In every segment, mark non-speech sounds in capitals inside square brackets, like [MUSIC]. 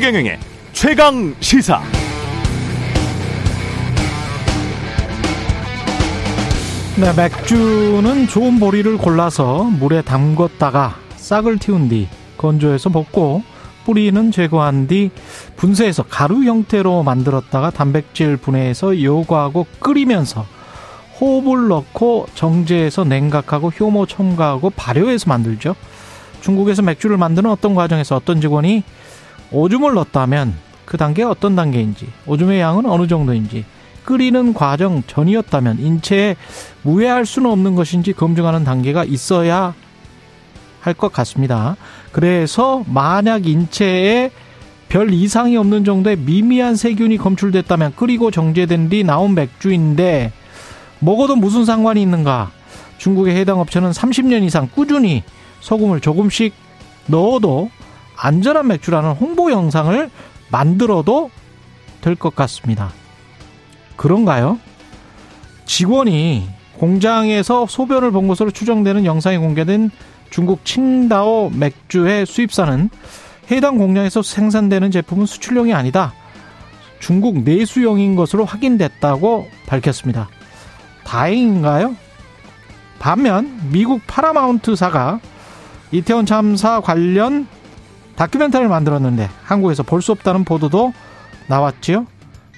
최경영의 최강 시사. 네, 맥주는 좋은 보리를 골라서 물에 담궜다가 싹을 틔운 뒤 건조해서 볶고 뿌리는 제거한 뒤 분쇄해서 가루 형태로 만들었다가 단백질 분해해서 요구하고 끓이면서 호흡을 넣고 정제해서 냉각하고 효모 첨가하고 발효해서 만들죠. 중국에서 맥주를 만드는 어떤 과정에서 어떤 직원이 오줌을 넣었다면 그 단계가 어떤 단계인지, 오줌의 양은 어느 정도인지, 끓이는 과정 전이었다면 인체에 무해할 수는 없는 것인지 검증하는 단계가 있어야 할 것 같습니다. 그래서 만약 인체에 별 이상이 없는 정도의 미미한 세균이 검출됐다면 끓이고 정제된 뒤 나온 맥주인데 먹어도 무슨 상관이 있는가? 중국의 해당 업체는 30년 이상 꾸준히 소금을 조금씩 넣어도 안전한 맥주라는 홍보 영상을 만들어도 될 것 같습니다. 그런가요? 직원이 공장에서 소변을 본 것으로 추정되는 영상이 공개된 중국 칭다오 맥주의 수입사는 해당 공장에서 생산되는 제품은 수출용이 아니다. 중국 내수용인 것으로 확인됐다고 밝혔습니다. 다행인가요? 반면 미국 파라마운트사가 이태원 참사 관련 다큐멘터리를 만들었는데 한국에서 볼 수 없다는 보도도 나왔지요.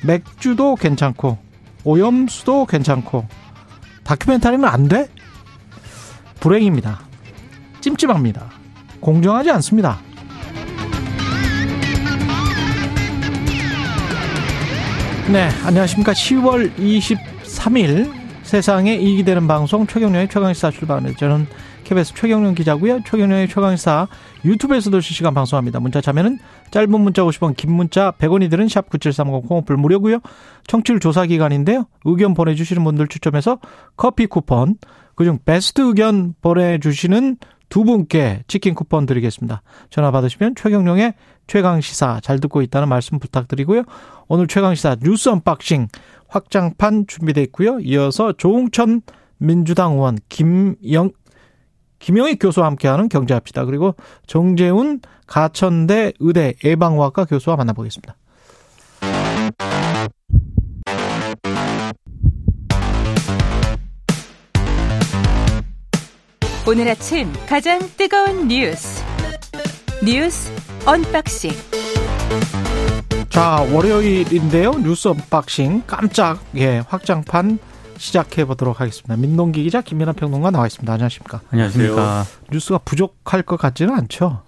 맥주도 괜찮고 오염수도 괜찮고 다큐멘터리는 안 돼? 불행입니다. 찜찜합니다. 공정하지 않습니다. 네, 안녕하십니까. 10월 23일 세상에 이익이 되는 방송 최경련의 최강시사 출발합니다. 저는 KBS 최경련 기자고요. 최경련의 최강시사 유튜브에서도 실시간 방송합니다. 문자 참여는 짧은 문자 50원, 긴 문자 100원이 드는 샵9730 콩오플 무료고요. 청취율 조사 기간인데요. 의견 보내주시는 분들 추첨해서 커피 쿠폰, 그중 베스트 의견 보내주시는 두 분께 치킨 쿠폰 드리겠습니다. 전화 받으시면 최경룡의 최강시사 잘 듣고 있다는 말씀 부탁드리고요. 오늘 최강시사 뉴스 unboxing 확장판 준비되어 있고요. 이어서 조응천 민주당 의원 김영 김영익 교수와 함께하는 경제합시다. 그리고 정재훈 가천대 의대 예방의학과 교수와 만나보겠습니다. 오늘 아침 가장 뜨거운 뉴스 뉴스 unboxing 자 월요일인데요 뉴스 unboxing 깜짝 예 확장판 시작해 보도록 하겠습니다. 민동기 기자 김민아 평론가 나와 있습니다. 안녕하십니까? 안녕하십니까? 뉴스가 부족할 것 같지는 않죠?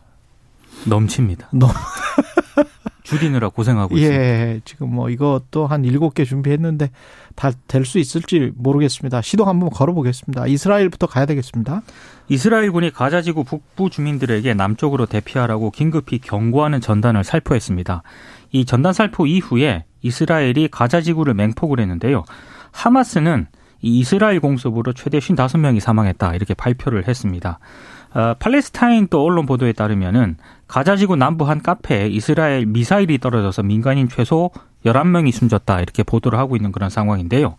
넘칩니다. 넘 [LAUGHS] 줄이느라 고생하고 예, 있습니다. 지금 뭐 이것도 한 일곱 개 준비했는데 다 될 수 있을지 모르겠습니다. 시동 한번 걸어보겠습니다. 이스라엘부터 가야 되겠습니다. 이스라엘군이 가자지구 북부 주민들에게 남쪽으로 대피하라고 긴급히 경고하는 전단을 살포했습니다. 이 전단 살포 이후에 이스라엘이 가자지구를 맹폭을 했는데요. 하마스는 이 이스라엘 공습으로 최대 55명이 사망했다 이렇게 발표를 했습니다. 어, 팔레스타인 또 언론 보도에 따르면은 가자지구 남부 한 카페에 이스라엘 미사일이 떨어져서 민간인 최소 11명이 숨졌다 이렇게 보도를 하고 있는 그런 상황인데요.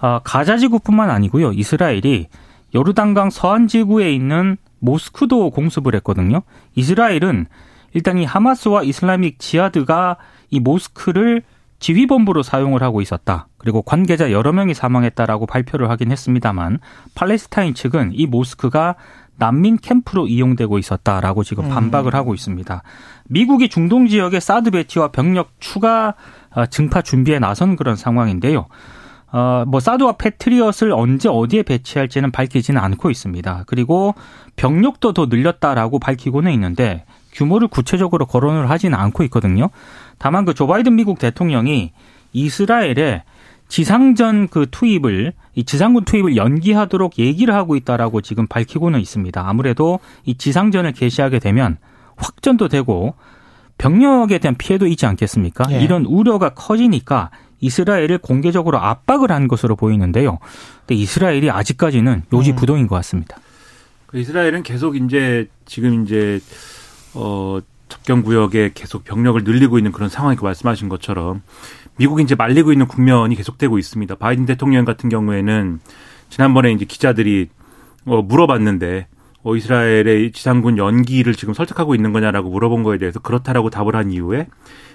어, 가자지구뿐만 아니고요. 이스라엘이 요르단강 서안 지구에 있는 모스크도 공습을 했거든요. 이스라엘은 일단 이 하마스와 이슬라믹 지하드가 이 모스크를 지휘본부로 사용을 하고 있었다. 그리고 관계자 여러 명이 사망했다라고 발표를 하긴 했습니다만 팔레스타인 측은 이 모스크가 난민 캠프로 이용되고 있었다라고 지금 반박을 하고 있습니다. 미국이 중동 지역의 사드 배치와 병력 추가 어, 증파 준비에 나선 그런 상황인데요. 어, 뭐 사드와 패트리엇을 언제 어디에 배치할지는 밝히지는 않고 있습니다. 그리고 병력도 더 늘렸다라고 밝히고는 있는데 규모를 구체적으로 거론을 하지는 않고 있거든요. 다만 그 조 바이든 미국 대통령이 이스라엘에 지상전 그 투입을 이 지상군 투입을 연기하도록 얘기를 하고 있다라고 지금 밝히고는 있습니다. 아무래도 이 지상전을 개시하게 되면 확전도 되고 병력에 대한 피해도 있지 않겠습니까? 예. 이런 우려가 커지니까 이스라엘을 공개적으로 압박을 한 것으로 보이는데요. 근데 이스라엘이 아직까지는 요지부동인 것 같습니다. 그 이스라엘은 계속 이제 지금 이제 어 접경 구역에 계속 병력을 늘리고 있는 그런 상황이고 말씀하신 것처럼 미국이 이제 말리고 있는 국면이 계속되고 있습니다. 바이든 대통령 같은 경우에는 지난번에 이제 기자들이 어 물어봤는데 뭐 이스라엘의 지상군 연기를 지금 설득하고 있는 거냐라고 물어본 거에 대해서 그렇다라고 답을 한 이후에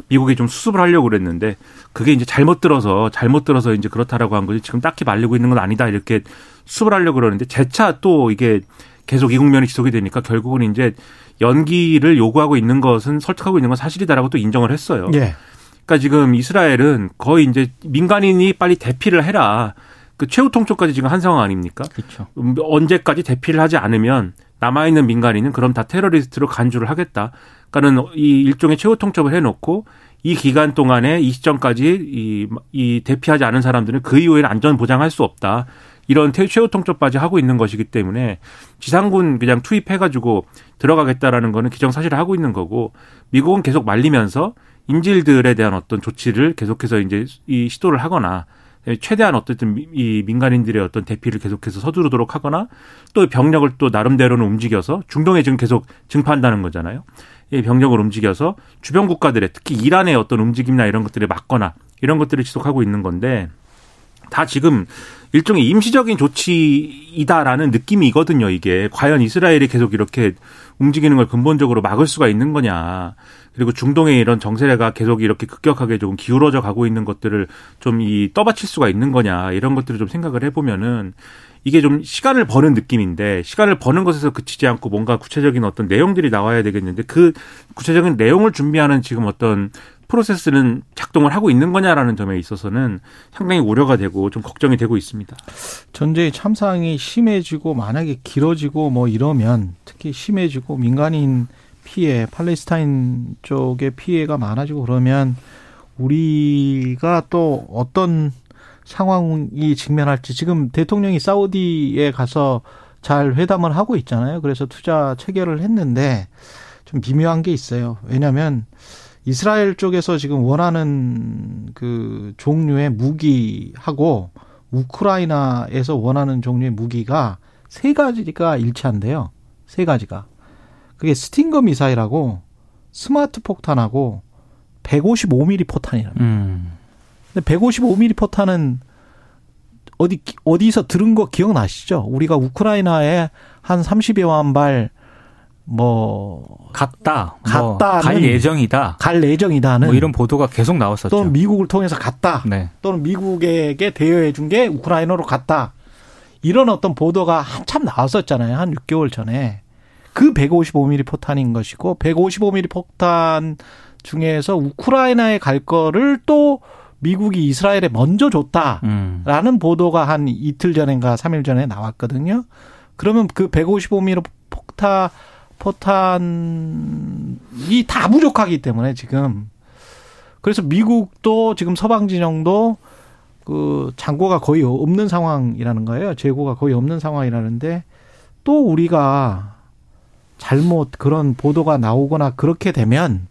미국이 좀 수습을 하려고 그랬는데 그게 이제 잘못 들어서 잘못 들어서 이제 그렇다라고 한 거지 지금 딱히 말리고 있는 건 아니다 이렇게 수습을 하려고 그러는데 재차 또 이게 계속 이 국면이 지속이 되니까 결국은 이제 연기를 요구하고 있는 것은 설득하고 있는 건 사실이다라고 또 인정을 했어요. 예. 그러니까 지금 이스라엘은 거의 이제 민간인이 빨리 대피를 해라. 그 최후 통첩까지 지금 한 상황 아닙니까? 그렇죠. 음, 언제까지 대피를 하지 않으면 남아 있는 민간인은 그럼 다 테러리스트로 간주를 하겠다. 그러니까는 이 일종의 최후 통첩을 해놓고 이 기간 동안에 이 시점까지 이, 이 대피하지 않은 사람들은 그 이후에는 안전 보장할 수 없다. 이런 최후 통첩까지 하고 있는 것이기 때문에 지상군 그냥 투입해가지고 들어가겠다라는 거는 기정사실을 하고 있는 거고 미국은 계속 말리면서 인질들에 대한 어떤 조치를 계속해서 이제 이 시도를 하거나 최대한 어쨌든 이 민간인들의 어떤 대피를 계속해서 서두르도록 하거나 또 병력을 또 나름대로는 움직여서 중동에 지금 계속 증파한다는 거잖아요. 이 병력을 움직여서 주변 국가들의 특히 이란의 어떤 움직임이나 이런 것들을 막거나 이런 것들을 지속하고 있는 건데 다 지금 일종의 임시적인 조치이다라는 느낌이거든요, 이게. 과연 이스라엘이 계속 이렇게 움직이는 걸 근본적으로 막을 수가 있는 거냐. 그리고 중동의 이런 정세가 계속 이렇게 급격하게 조금 기울어져 가고 있는 것들을 좀 이 떠받칠 수가 있는 거냐. 이런 것들을 좀 생각을 해보면은 이게 좀 시간을 버는 느낌인데 시간을 버는 것에서 그치지 않고 뭔가 구체적인 어떤 내용들이 나와야 되겠는데 그 구체적인 내용을 준비하는 지금 어떤 프로세스는 작동을 하고 있는 거냐라는 점에 있어서는 상당히 우려가 되고 좀 걱정이 되고 있습니다. 전쟁의 참상이 심해지고 만약에 길어지고 뭐 이러면 특히 심해지고 민간인 피해, 팔레스타인 쪽의 피해가 많아지고 그러면 우리가 또 어떤 상황이 직면할지 지금 대통령이 사우디에 가서 잘 회담을 하고 있잖아요. 그래서 투자 체결을 했는데 좀 미묘한 게 있어요. 왜냐하면 이스라엘 쪽에서 지금 원하는 그 종류의 무기하고 우크라이나에서 원하는 종류의 무기가 세 가지가 일치한대요. 세 가지가. 그게 스팅거 미사일하고 스마트 폭탄하고 155mm 포탄이라. 음. 근데 155mm 포탄은 어디 어디서 들은 거 기억나시죠? 우리가 우크라이나에 한 30여만 발 뭐 갔다, 뭐 갔다는 갈 예정이다. 갈 예정이다는 뭐 이런 보도가 계속 나왔었죠. 또는 미국을 통해서 갔다. 네. 또는 미국에게 대여해 준 게 우크라이나로 갔다. 이런 어떤 보도가 한참 나왔었잖아요. 한 6개월 전에. 그 155mm 포탄인 것이고 155mm 포탄 중에서 우크라이나에 갈 거를 또 미국이 이스라엘에 먼저 줬다라는 음. 보도가 한 이틀 전인가 3일 전에 나왔거든요. 그러면 그 155mm 폭탄 포탄이 다 부족하기 때문에 지금 그래서 미국도 지금 서방 진영도 그 장고가 거의 없는 상황이라는 거예요. 재고가 거의 없는 상황이라는데 또 우리가 잘못 그런 보도가 나오거나 그렇게 되면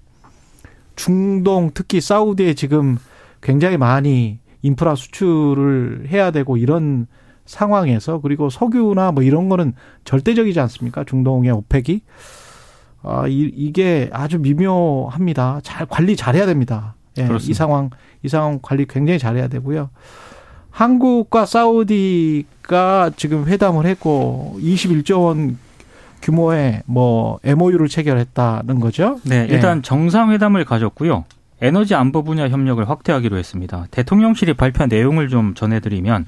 중동 특히 사우디에 지금 굉장히 많이 인프라 수출을 해야 되고 이런 상황에서 그리고 석유나 뭐 이런 거는 절대적이지 않습니까? 중동의 오펙이 아 이, 이게 아주 미묘합니다. 잘 관리 잘해야 됩니다. 예, 이 상황 이 상황 관리 굉장히 잘해야 되고요. 한국과 사우디가 지금 회담을 했고 21조 원 규모의 뭐 MOU를 체결했다는 거죠. 네, 일단 정상회담을 가졌고요. 에너지 안보 분야 협력을 확대하기로 했습니다. 대통령실이 발표한 내용을 좀 전해드리면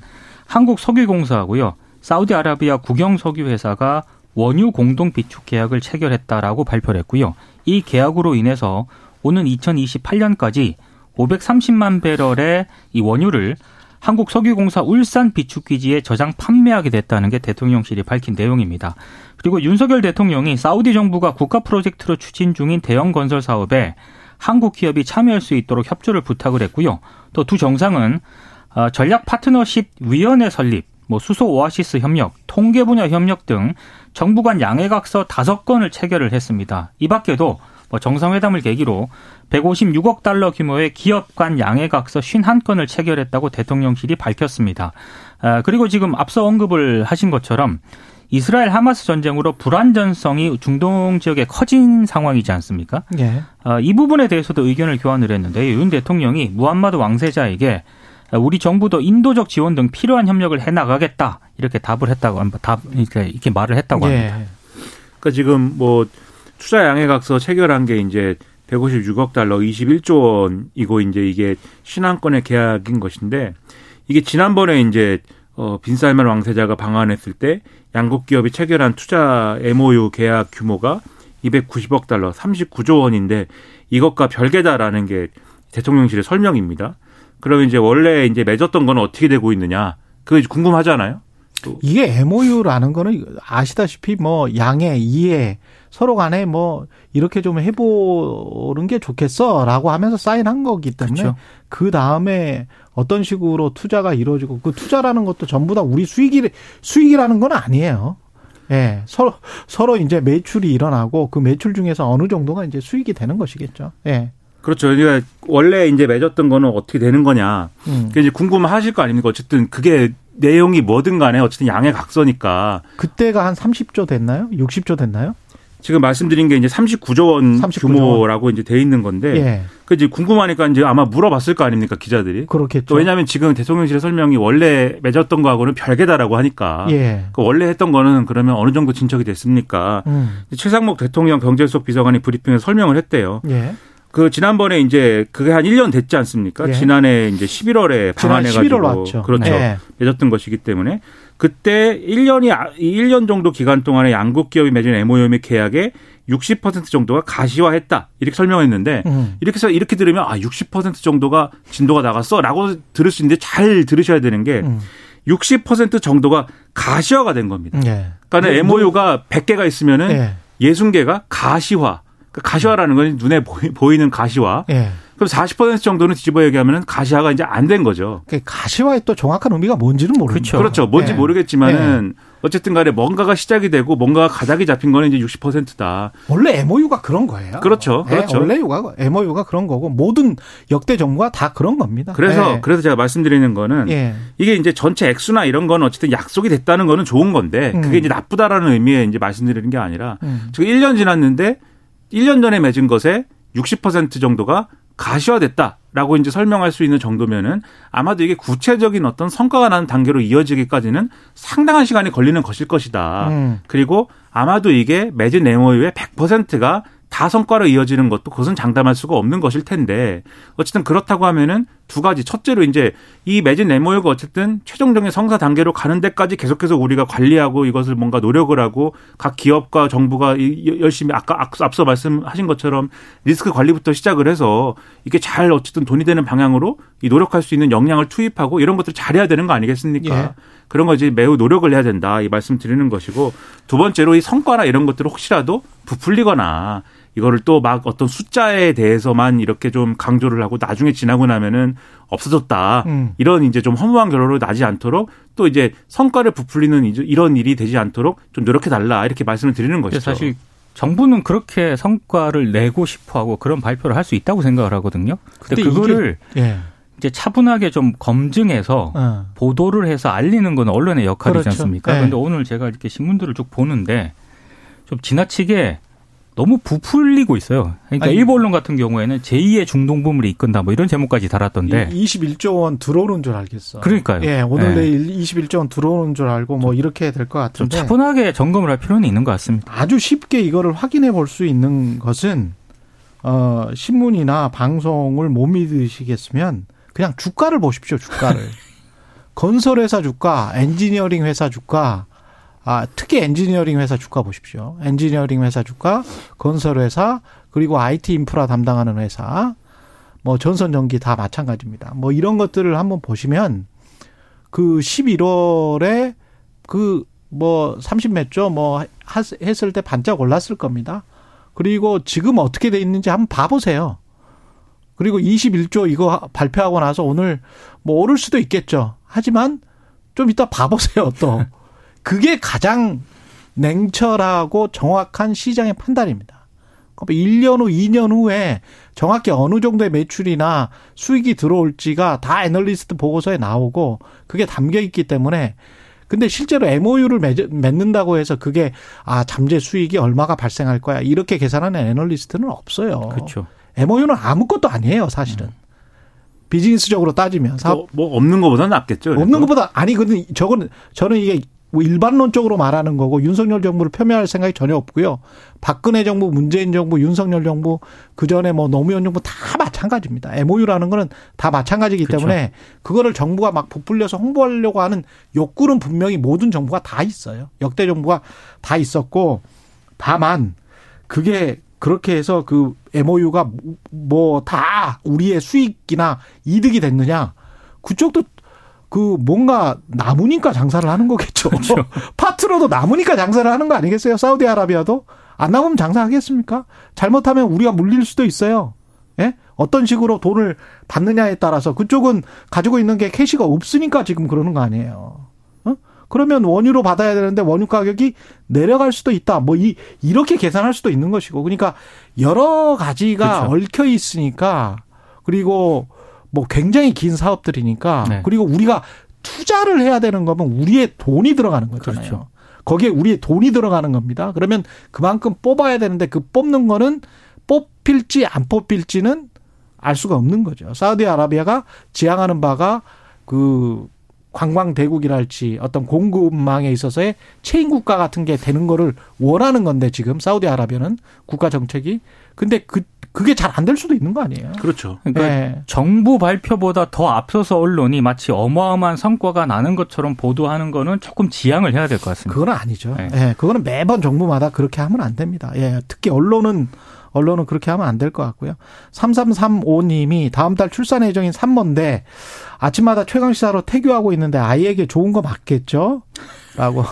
한국 석유공사하고요. 사우디아라비아 국영 석유 회사가 원유 공동 비축 계약을 체결했다라고 발표를 했고요. 이 계약으로 인해서 오는 2028년까지 530만 배럴의 이 원유를 한국 석유공사 울산 비축기지에 저장 판매하게 됐다는 게 대통령실이 밝힌 내용입니다. 그리고 윤석열 대통령이 사우디 정부가 국가 프로젝트로 추진 중인 대형 건설 사업에 한국 기업이 참여할 수 있도록 협조를 부탁을 했고요. 또 두 정상은 어, 전략 파트너십 위원회 설립, 뭐 수소 오아시스 협력, 통계 분야 협력 등 정부 간 양해각서 다섯 건을 체결을 했습니다. 이 밖에도 뭐 정상회담을 계기로 156억 달러 규모의 기업 간 양해각서 51건을 체결했다고 대통령실이 밝혔습니다. 아, 그리고 지금 앞서 언급을 하신 것처럼 이스라엘 하마스 전쟁으로 불안 전성이 중동 지역에 커진 상황이지 않습니까? 예. 아, 이 부분에 대해서도 의견을 교환을 했는데 윤 대통령이 무함마드 왕세자에게 우리 정부도 인도적 지원 등 필요한 협력을 해 나가겠다 이렇게 답을 했다고 답 이렇게, 이렇게 말을 했다고 합니다. 예. 그러니까 지금 뭐 투자 양해각서 체결한 게 이제 156억 달러, 21조 원이고 이제 이게 신한권의 계약인 것인데 이게 지난번에 이제 어 빈살만 왕세자가 방한했을 때 양국 기업이 체결한 투자 MOU 계약 규모가 290억 달러, 39조 원인데 이것과 별개다라는 게 대통령실의 설명입니다. 그러면 이제 원래 이제 맺었던 건 어떻게 되고 있느냐? 그게 궁금하잖아요. 이게 MOU라는 거는 아시다시피 뭐 양해, 이해 서로 간에 뭐 이렇게 좀 해보는 게 좋겠어라고 하면서 사인한 거기 때문에 그렇죠. 그 다음에 어떤 식으로 투자가 이루어지고 그 투자라는 것도 전부 다 우리 수익이 수익이라는 건 아니에요. 예, 서로 서로 이제 매출이 일어나고 그 매출 중에서 어느 정도가 이제 수익이 되는 것이겠죠. 예. 그렇죠. 그러니까 원래 이제 맺었던 거는 어떻게 되는 거냐. 음. 그 이제 궁금하실 거 아닙니까? 어쨌든 그게 내용이 뭐든 간에 어쨌든 양해 각서니까 그때가 한 30조 됐나요? 60조 됐나요? 지금 말씀드린 게 이제 39조 원 39조 규모라고 이제 돼 있는 건데 예. 그 이제 궁금하니까 이제 아마 물어봤을 거 아닙니까 기자들이. 그렇겠죠. 또 왜냐하면 지금 대통령실의 설명이 원래 맺었던 거하고는 별개다라고 하니까. 예. 그 원래 했던 거는 그러면 어느 정도 진척이 됐습니까? 음. 최상목 대통령 경제수석 비서관이 브리핑에서 설명을 했대요. 예. 그 지난번에 이제 그게 한 1년 됐지 않습니까? 예. 지난해 이제 11월에 지난 방한해 11월 가지고 왔죠. 그렇죠. 네. 맺었던 것이기 때문에 그때 1년이 아- 이 1년 정도 기간 동안에 양국 기업이 맺은 MOU 및 계약의 60% 정도가 가시화했다. 이렇게 설명했는데 음. 이렇게 해서 이렇게 들으면 아 60% 정도가 진도가 나갔어라고 들을 수 있는데 잘 들으셔야 되는 게 음. 60% 정도가 가시화가 된 겁니다. 예. 그러니까 뭐- MOU가 100개가 있으면은 예. 60개가 가시화. 그러니까 가시화라는 건 눈에 보이- 보이 는 가시화. 예. 그럼 40% 정도는 뒤집어 얘기하면 가시화가 이제 안 된 거죠. 그 가시화의 또 정확한 의미가 뭔지는 모르죠. 그렇죠. 뭔지 예. 모르겠지만은 어쨌든 간에 뭔가가 시작이 되고 뭔가가 가닥이 잡힌 거는 이제 60%다. 원래 MOU가 그런 거예요. 그렇죠. 예, 그렇죠. 원래 MOU가, MOU가 그런 거고 모든 역대 정부가 다 그런 겁니다. 그래서 예. 그래서 제가 말씀드리는 거는 예. 이게 이제 전체 액수나 이런 거는 어쨌든 약속이 됐다는 거는 좋은 건데 음. 그게 이제 나쁘다라는 의미에 이제 말씀드리는 게 아니라 음. 지금 1년 지났는데 1년 전에 맺은 것에 60% 정도가 가시화됐다라고 이제 설명할 수 있는 정도면은 아마도 이게 구체적인 어떤 성과가 나는 단계로 이어지기까지는 상당한 시간이 걸리는 것일 것이다. 음. 그리고 아마도 이게 맺은 MOU의 100%가 다 성과로 이어지는 것도 그것은 장담할 수가 없는 것일 텐데 어쨌든 그렇다고 하면은 두 가지 첫째로 이제 이 맺은 MOU가 어쨌든 최종적인 성사 단계로 가는 데까지 계속해서 우리가 관리하고 이것을 뭔가 노력을 하고 각 기업과 정부가 이- 열심히 아까 앞- 앞서 말씀하신 것처럼 리스크 관리부터 시작을 해서 이게 잘 어쨌든 돈이 되는 방향으로 이 노력할 수 있는 역량을 투입하고 이런 것들을 잘해야 되는 거 아니겠습니까? 예. 그런 거 이제 매우 노력을 해야 된다 이 말씀 드리는 것이고 두 번째로 이 성과나 이런 것들을 혹시라도 부풀리거나 이거를 또 막 어떤 숫자에 대해서만 이렇게 좀 강조를 하고 나중에 지나고 나면은 없어졌다 음. 이런 이제 좀 허무한 결론으로 나지 않도록 또 이제 성과를 부풀리는 이런 일이 되지 않도록 좀 노력해 달라 이렇게 말씀을 드리는 것이죠. 사실 정부는 그렇게 성과를 내고 싶어 하고 그런 발표를 할 수 있다고 생각을 하거든요. 근데, 근데 그거를 예. 이제 차분하게 좀 검증해서 어. 보도를 해서 알리는 건 언론의 역할이지 그렇죠. 않습니까? 네. 그런데 오늘 제가 이렇게 신문들을 쭉 보는데 좀 지나치게 너무 부풀리고 있어요. 그러니까 아니, 일본 언론 같은 경우에는 제2의 중동부물이 이끈다 뭐 이런 제목까지 달았던데. 이 21조 원 들어오는 줄 알겠어. 그러니까요. 예, 오늘 예. 내일 21조 원 들어오는 줄 알고 뭐 이렇게 될것좀 같은데. 차분하게 점검을 할 필요는 있는 것 같습니다. 아주 쉽게 이거를 확인해 볼 수 있는 것은 어 신문이나 방송을 못 믿으시겠으면 그냥 주가를 보십시오. 주가를. [LAUGHS] 건설회사 주가, 엔지니어링 회사 주가, 아, 특히 엔지니어링 회사 주가 보십시오. 엔지니어링 회사 주가, 건설 회사, 그리고 IT 인프라 담당하는 회사, 뭐 전선 전기 다 마찬가지입니다. 뭐 이런 것들을 한번 보시면 그 11월에 그 뭐 30몇 조 뭐 했을 때 반짝 올랐을 겁니다. 그리고 지금 어떻게 돼 있는지 한번 봐보세요. 그리고 21조 이거 발표하고 나서 오늘 뭐 오를 수도 있겠죠. 하지만 좀 이따 봐보세요 또. 그게 가장 냉철하고 정확한 시장의 판단입니다. 그러니까 1년 후, 2년 후에 정확히 어느 정도의 매출이나 수익이 들어올지가 다 애널리스트 보고서에 나오고 그게 담겨 있기 때문에 근데 실제로 MOU를 맺는다고 해서 그게 아 잠재 수익이 얼마가 발생할 거야 이렇게 계산하는 애널리스트는 없어요. 그렇죠. MOU는 아무것도 아니에요 사실은. 비즈니스적으로 따지면 사업 뭐, 뭐 없는 것보다 낫겠죠. 없는 것보다 아니 근데 저거는 저는 이게 뭐 일반론적으로 말하는 거고 윤석열 정부를 폄훼할 생각이 전혀 없고요. 박근혜 정부, 문재인 정부, 윤석열 정부 그 전에 뭐 노무현 정부 다 마찬가지입니다. MOU라는 거는 다 마찬가지이기 그렇죠. 때문에 그거를 정부가 막 부풀려서 홍보하려고 하는 욕구는 분명히 모든 정부가 다 있어요. 역대 정부가 다 있었고 다만 그게 그렇게 해서 그 MOU가 뭐 다 우리의 수익이나 이득이 됐느냐 그쪽도 그 뭔가 남으니까 장사를 하는 거겠죠. 그렇죠. [LAUGHS] 파트너도 남으니까 장사를 하는 거 아니겠어요? 사우디아라비아도 안 남으면 장사하겠습니까? 잘못하면 우리가 물릴 수도 있어요. 예? 어떤 식으로 돈을 받느냐에 따라서 그쪽은 가지고 있는 게 캐시가 없으니까 지금 그러는 거 아니에요. 어? 그러면 원유로 받아야 되는데 원유 가격이 내려갈 수도 있다. 뭐 이, 이렇게 계산할 수도 있는 것이고. 그러니까 여러 가지가 그렇죠. 얽혀 있으니까 그리고 뭐 굉장히 긴 사업들이니까 네. 그리고 우리가 투자를 해야 되는 거면 우리의 돈이 들어가는 거잖아요. 그렇죠. 거기에 우리의 돈이 들어가는 겁니다. 그러면 그만큼 뽑아야 되는데 그 뽑는 거는 뽑힐지 안 뽑힐지는 알 수가 없는 거죠. 사우디아라비아가 지향하는 바가 그 관광 대국이랄지 어떤 공급망에 있어서의 체인 국가 같은 게 되는 거를 원하는 건데 지금 사우디아라비아는 국가 정책이 근데 그 그게 잘 안 될 수도 있는 거 아니에요. 그렇죠. 그러니까 네. 정부 발표보다 더 앞서서 언론이 마치 어마어마한 성과가 나는 것처럼 보도하는 거는 조금 지양을 해야 될 것 같습니다. 그건 아니죠. 네. 네. 그거는 매번 정부마다 그렇게 하면 안 됩니다. 예. 특히 언론은 언론은 그렇게 하면 안 될 것 같고요. 3335님이 다음 달 출산 예정인 산모인데 아침마다 최강 시사로 태교하고 있는데 아이에게 좋은 거 맞겠죠? 라고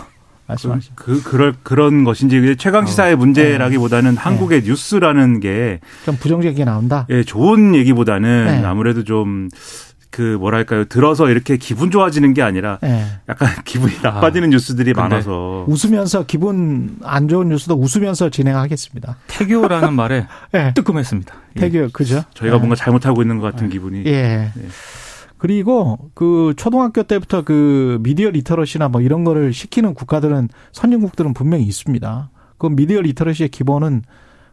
말씀하시죠. 그, 그, 그럴, 그런 것인지 최강 시사의 어. 문제라기보다는 네. 한국의 네. 뉴스라는 게 좀 부정적이게 나온다. 예, 좋은 얘기보다는 네. 아무래도 좀그 뭐랄까요 들어서 이렇게 기분 좋아지는 게 아니라 네. 약간 [LAUGHS] 기분이 아. 나빠지는 아, 뉴스들이 많아서 웃으면서 기분 안 좋은 뉴스도 웃으면서 진행하겠습니다. 태교라는 말에 [LAUGHS] 네. 뜨끔했습니다. 태교 예. 그죠? 저희가 뭔가 잘못하고 있는 것 같은 기분이. 예. 그리고 그 초등학교 때부터 그 media literacy나 뭐 이런 거를 시키는 국가들은 선진국들은 분명히 있습니다. 그 media literacy의 기본은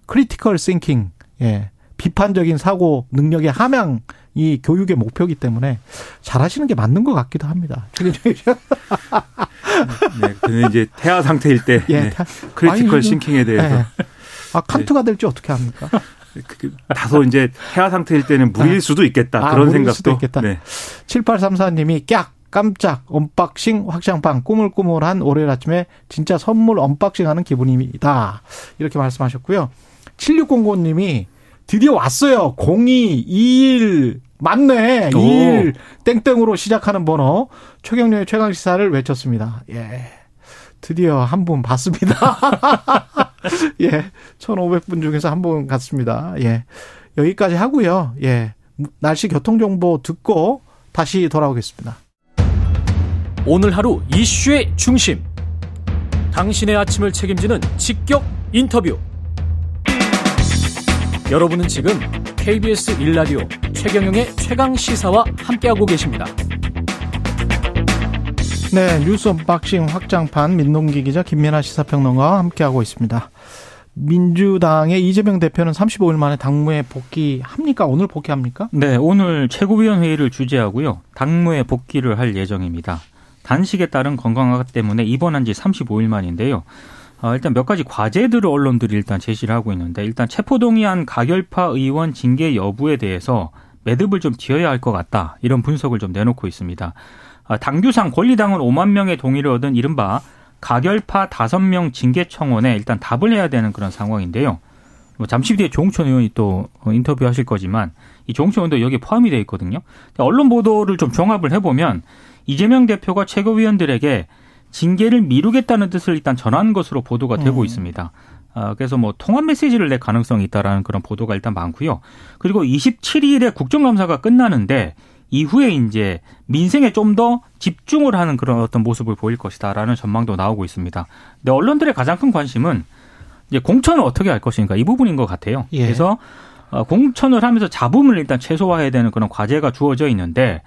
critical thinking, 예. 비판적인 사고 능력의 함양이 교육의 목표이기 때문에 잘하시는 게 맞는 것 같기도 합니다. [LAUGHS] 네, 그는 이제 태아 상태일 때 예, 네. critical thinking에 대해서 예. 아 칸트가 될지 어떻게 합니까? 그, 그, 다소 이제 태아 상태일 때는 무리일 아. 수도 있겠다. 아, 그런 생각도. 수도 있겠다. 네. 7834님이 깍 깜짝 unboxing 확장판 꾸물꾸물한 월요일 아침에 진짜 선물 unboxing하는 기분입니다. 이렇게 말씀하셨고요. 7609님이 드디어 왔어요. 0221 맞네. 21 땡땡으로 시작하는 번호 최경련의 최강 시사를 외쳤습니다. 예. 드디어 한 분 봤습니다. [LAUGHS] [LAUGHS] 예. 1,500분 중에서 한 분 갔습니다. 예. 여기까지 하고요. 예. 날씨 교통 정보 듣고 다시 돌아오겠습니다. 오늘 하루 이슈의 중심. 당신의 아침을 책임지는 직격 인터뷰. 여러분은 지금 KBS 1라디오 최경영의 최강 시사와 함께하고 계십니다. 네, 뉴스 unboxing 확장판 민동기 기자 김민아 시사평론가와 함께하고 있습니다. 민주당의 이재명 대표는 35일 만에 당무에 복귀합니까? 오늘 복귀합니까? 네, 오늘 최고위원회의를 주재하고요. 당무에 복귀를 할 예정입니다. 단식에 따른 건강 악화 때문에 입원한 지 35일 만인데요. 어, 일단 몇 가지 과제들을 언론들이 일단 제시를 하고 있는데 일단 체포동의안 가결파 의원 징계 여부에 대해서 매듭을 좀 지어야 할 것 같다. 이런 분석을 좀 내놓고 있습니다. 어, 당규상 권리당원 5만 명의 동의를 얻은 이른바 가결파 5명 징계 청원에 일단 답을 해야 되는 그런 상황인데요. 뭐 잠시 뒤에 조홍천 의원이 또 인터뷰하실 거지만 이 조홍천 의원도 여기에 포함이 되어 있거든요. 언론 보도를 좀 종합을 해보면 이재명 대표가 최고위원들에게 징계를 미루겠다는 뜻을 일단 전한 것으로 보도가 되고 음. 있습니다. 아, 그래서 뭐 통합 메시지를 낼 가능성이 있다라는 그런 보도가 일단 많고요. 그리고 27일에 국정감사가 끝나는데 이후에 이제 민생에 좀 더 집중을 하는 그런 어떤 모습을 보일 것이다라는 전망도 나오고 있습니다. 근데 언론들의 가장 큰 관심은 이제 공천을 어떻게 할 것인가 이 부분인 것 같아요. 예. 그래서 어, 공천을 하면서 잡음을 일단 최소화해야 되는 그런 과제가 주어져 있는데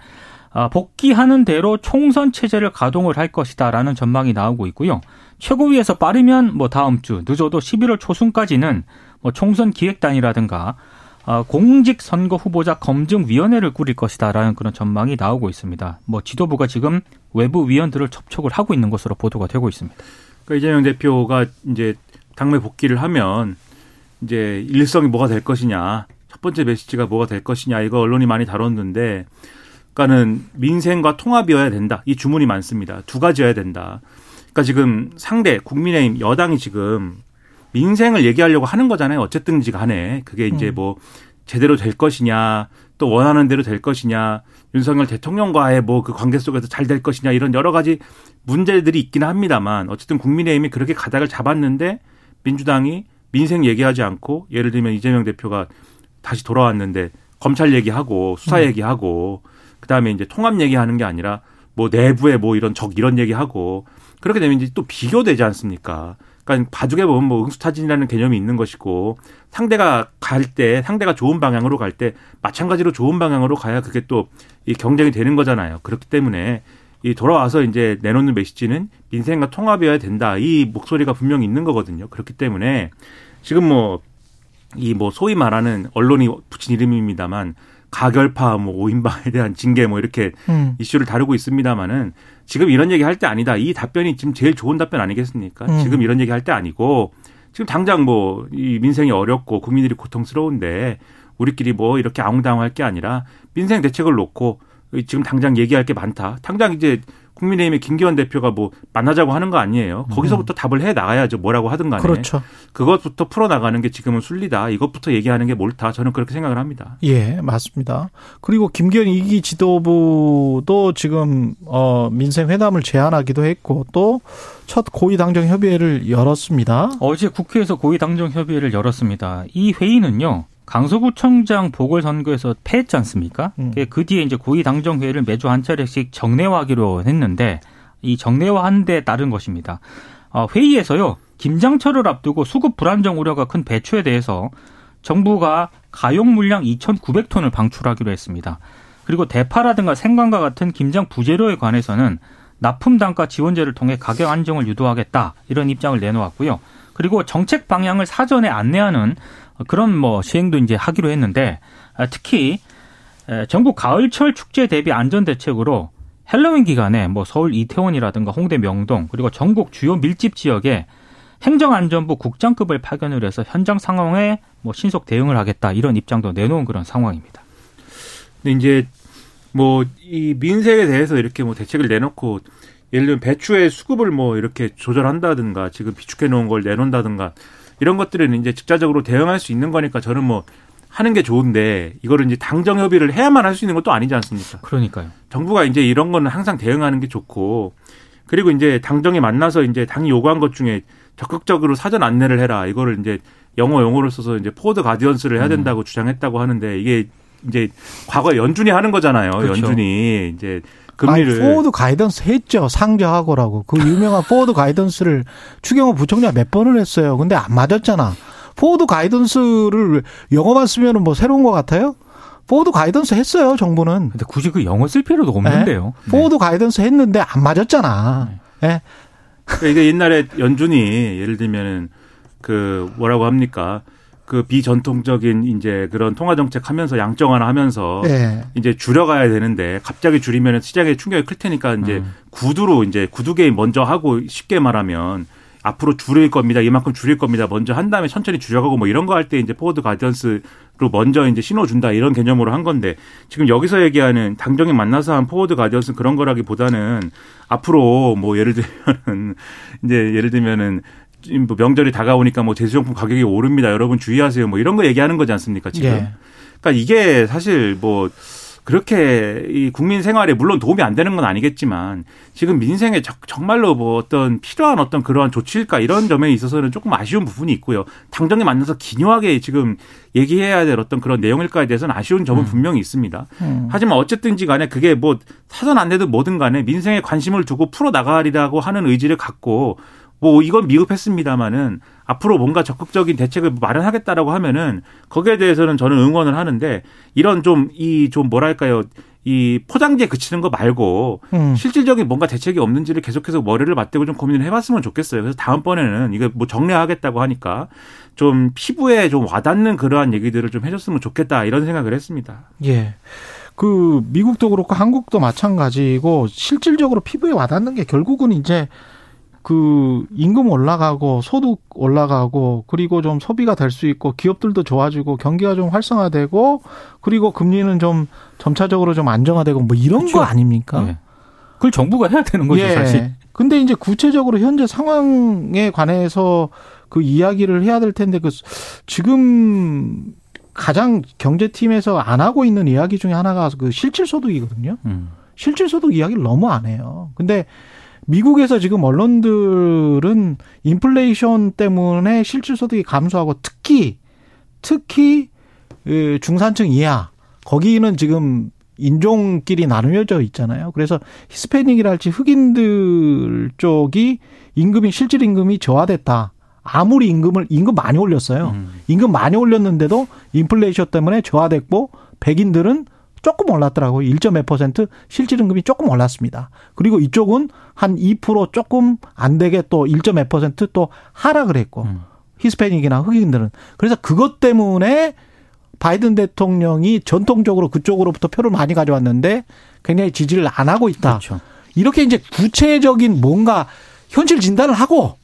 아, 복귀하는 대로 총선 체제를 가동을 할 것이다라는 전망이 나오고 있고요. 최고위에서 빠르면 뭐 다음 주 늦어도 11월 초순까지는 뭐 총선 기획단이라든가 어, 공직 선거 후보자 검증 위원회를 꾸릴 것이다라는 그런 전망이 나오고 있습니다. 뭐 지도부가 지금 외부 위원들을 접촉을 하고 있는 것으로 보도가 되고 있습니다. 그러니까 이재명 대표가 이제 당내 복귀를 하면 이제 일성이 뭐가 될 것이냐, 첫 번째 메시지가 뭐가 될 것이냐 이거 언론이 많이 다뤘는데, 그러니까는 민생과 통합이어야 된다. 이 주문이 많습니다. 두 가지여야 된다. 그러니까 지금 상대 국민의힘 여당이 지금 민생을 얘기하려고 하는 거잖아요. 어쨌든지 간에 그게 이제 뭐 제대로 될 것이냐, 또 원하는 대로 될 것이냐, 윤석열 대통령과의 뭐 그 관계 속에서 잘 될 것이냐 이런 여러 가지 문제들이 있기는 합니다만 어쨌든 국민의힘이 그렇게 가닥을 잡았는데 민주당이 민생 얘기하지 않고 예를 들면 이재명 대표가 다시 돌아왔는데 검찰 얘기하고 수사 얘기하고 그다음에 이제 통합 얘기하는 게 아니라 뭐 내부에 뭐 이런 적 이런 얘기하고 그렇게 되면 이제 또 비교되지 않습니까? 그러니까 바둑에 보면 뭐 응수타진이라는 개념이 있는 것이고 상대가 갈 때 상대가 좋은 방향으로 갈 때 마찬가지로 좋은 방향으로 가야 그게 또 이 경쟁이 되는 거잖아요. 그렇기 때문에 이 돌아와서 이제 내놓는 메시지는 민생과 통합이어야 된다. 이 목소리가 분명히 있는 거거든요. 그렇기 때문에 지금 뭐 이뭐 소위 말하는 언론이 붙인 이름입니다만 가결파 뭐 오인방에 대한 징계 뭐 이렇게 음. 이슈를 다루고 있습니다만은 지금 이런 얘기 할 때 아니다. 이 답변이 지금 제일 좋은 답변 아니겠습니까? 음. 지금 이런 얘기 할 때 아니고 지금 당장 뭐 이 민생이 어렵고 국민들이 고통스러운데 우리끼리 뭐 이렇게 아웅다웅할 게 아니라 민생 대책을 놓고 지금 당장 얘기할 게 많다. 당장 이제 국민의힘의 김기현 대표가 뭐 만나자고 하는 거 아니에요. 거기서부터 답을 해 나가야죠. 뭐라고 하든 간에. 음. 그렇죠. 그것부터 풀어 나가는 게 지금은 순리다. 이것부터 얘기하는 게 옳다. 저는 그렇게 생각을 합니다. 예, 맞습니다. 그리고 김기현 이기 지도부도 지금 어 민생 회담을 제안하기도 했고 또 첫 고위 당정 협의회를 열었습니다. 어제 국회에서 고위 당정 협의회를 열었습니다. 이 회의는요. 강서구청장 보궐선거에서 패했지 않습니까? 음. 그 뒤에 이제 고위당정회의를 매주 한 차례씩 정례화하기로 했는데 이 정례화한 데 따른 것입니다. 어, 회의에서요. 김장철을 앞두고 수급 불안정 우려가 큰 배추에 대해서 정부가 가용 물량 2,900톤을 방출하기로 했습니다. 그리고 대파라든가 생강과 같은 김장 부재료에 관해서는 납품 단가 지원제를 통해 가격 안정을 유도하겠다 이런 입장을 내놓았고요. 그리고 정책 방향을 사전에 안내하는 그런 뭐 시행도 이제 하기로 했는데 아, 특히 에, 전국 가을철 축제 대비 안전 대책으로 헬로윈 기간에 뭐 서울 이태원이라든가 홍대 명동 그리고 전국 주요 밀집 지역에 행정안전부 국장급을 파견을 해서 현장 상황에 뭐 신속 대응을 하겠다 이런 입장도 내놓은 그런 상황입니다. 근데 이제 뭐 이 민생에 대해서 이렇게 뭐 대책을 내놓고 예를 들면 배추의 수급을 뭐 이렇게 조절한다든가 지금 비축해 놓은 걸 내놓는다든가 이런 것들은 이제 직자적으로 대응할 수 있는 거니까 저는 뭐 하는 게 좋은데 이거를 이제 당정 협의를 해야만 할 수 있는 것도 아니지 않습니까? 그러니까요. 정부가 이제 이런 거는 항상 대응하는 게 좋고 그리고 이제 당정이 만나서 이제 당이 요구한 것 중에 적극적으로 사전 안내를 해라 이거를 이제 영어 용어를 써서 이제 forward guidance를 해야 된다고 주장했다고 하는데 이게 이제 과거 에 연준이 하는 거잖아요. 그렇죠. 연준이 이제 금리를 forward guidance 했죠. 상저하고라고. 그 유명한 forward guidance를 추경호 부총리가 몇 번을 했어요. 근데 안 맞았잖아. forward guidance를 영어만 쓰면 뭐 새로운 것 같아요? forward guidance 했어요, 정부는. 근데 굳이 그 영어 쓸 필요도 없는데요. 네. forward guidance 했는데 안 맞았잖아. 예. 그러니까 이게 옛날에 연준이 예를 들면은 그 뭐라고 합니까? 그 비전통적인 이제 그런 통화 정책 하면서 양적완화나 하면서 예. 이제 줄여가야 되는데 갑자기 줄이면 시장에 충격이 클 테니까 이제 음. 구두로 이제 구두 개입 먼저 하고 쉽게 말하면 앞으로 줄일 겁니다. 이만큼 줄일 겁니다. 먼저 한 다음에 천천히 줄여가고 뭐 이런 거 할 때 이제 forward guidance로 먼저 이제 신호 준다 이런 개념으로 한 건데 지금 여기서 얘기하는 당정이 만나서 한 forward guidance 그런 거라기보다는 앞으로 뭐 예를 들면은 [LAUGHS] 이제 예를 들면은 뭐 명절이 다가오니까 뭐 제수용품 가격이 오릅니다. 여러분 주의하세요. 뭐 이런 거 얘기하는 거지 않습니까? 지금. 예. 그러니까 이게 사실 뭐 그렇게 이 국민 생활에 물론 도움이 안 되는 건 아니겠지만 지금 민생에 적- 정말로 뭐 어떤 필요한 어떤 그러한 조치일까 이런 점에 있어서는 조금 아쉬운 부분이 있고요. 당정에 만나서 기묘하게 지금 얘기해야 될 어떤 그런 내용일까에 대해서는 아쉬운 점은 분명히 있습니다. 음. 하지만 어쨌든지 간에 그게 뭐 사전 안내든 뭐든 간에 민생에 관심을 두고 풀어 나가리라고 하는 의지를 갖고 뭐 이건 미흡했습니다마는 앞으로 뭔가 적극적인 대책을 마련하겠다라고 하면은 거기에 대해서는 저는 응원을 하는데 이런 좀이좀 뭐랄까요 이 포장지에 그치는 거 말고 음. 실질적인 뭔가 대책이 없는지를 계속해서 머리를 맞대고 좀 고민을 해봤으면 좋겠어요. 그래서 다음번에는 이거 뭐 정리하겠다고 하니까 좀 피부에 좀 와닿는 그러한 얘기들을 좀 해줬으면 좋겠다 이런 생각을 했습니다. 예. 그 미국도 그렇고 한국도 마찬가지고 실질적으로 피부에 와닿는 게 결국은 이제 그 임금 올라가고 소득 올라가고 그리고 좀 소비가 될 수 있고 기업들도 좋아지고 경기가 좀 활성화되고 그리고 금리는 좀 점차적으로 좀 안정화되고 뭐 이런 그렇죠. 거 아닙니까? 예. 그걸 정부가 해야 되는 거죠, 예. 사실. 근데 이제 구체적으로 현재 상황에 관해서 그 이야기를 해야 될 텐데 그 지금 가장 경제팀에서 안 하고 있는 이야기 중에 하나가 그 실질소득이거든요. 음. 실질소득 이야기를 너무 안 해요. 근데 미국에서 지금 언론들은 인플레이션 때문에 실질 소득이 감소하고 특히 특히 그 중산층 이하 거기는 지금 인종끼리 나누어져 있잖아요. 그래서 히스패닉이랄지 흑인들 쪽이 임금이 실질 임금이 저하됐다. 아무리 임금을 임금 많이 올렸어요. 음. 임금 많이 올렸는데도 인플레이션 때문에 저하됐고 백인들은 조금 올랐더라고요. 1.2% 실질 임금이 조금 올랐습니다. 그리고 이쪽은 한 2% 조금 안 되게 또 1.2%또 하락을 했고 음. 히스패닉이나 흑인들은 그래서 그것 때문에 바이든 대통령이 전통적으로 그쪽으로부터 표를 많이 가져왔는데 굉장히 지지를 안 하고 있다. 그렇죠. 이렇게 이제 구체적인 뭔가 현실 진단을 하고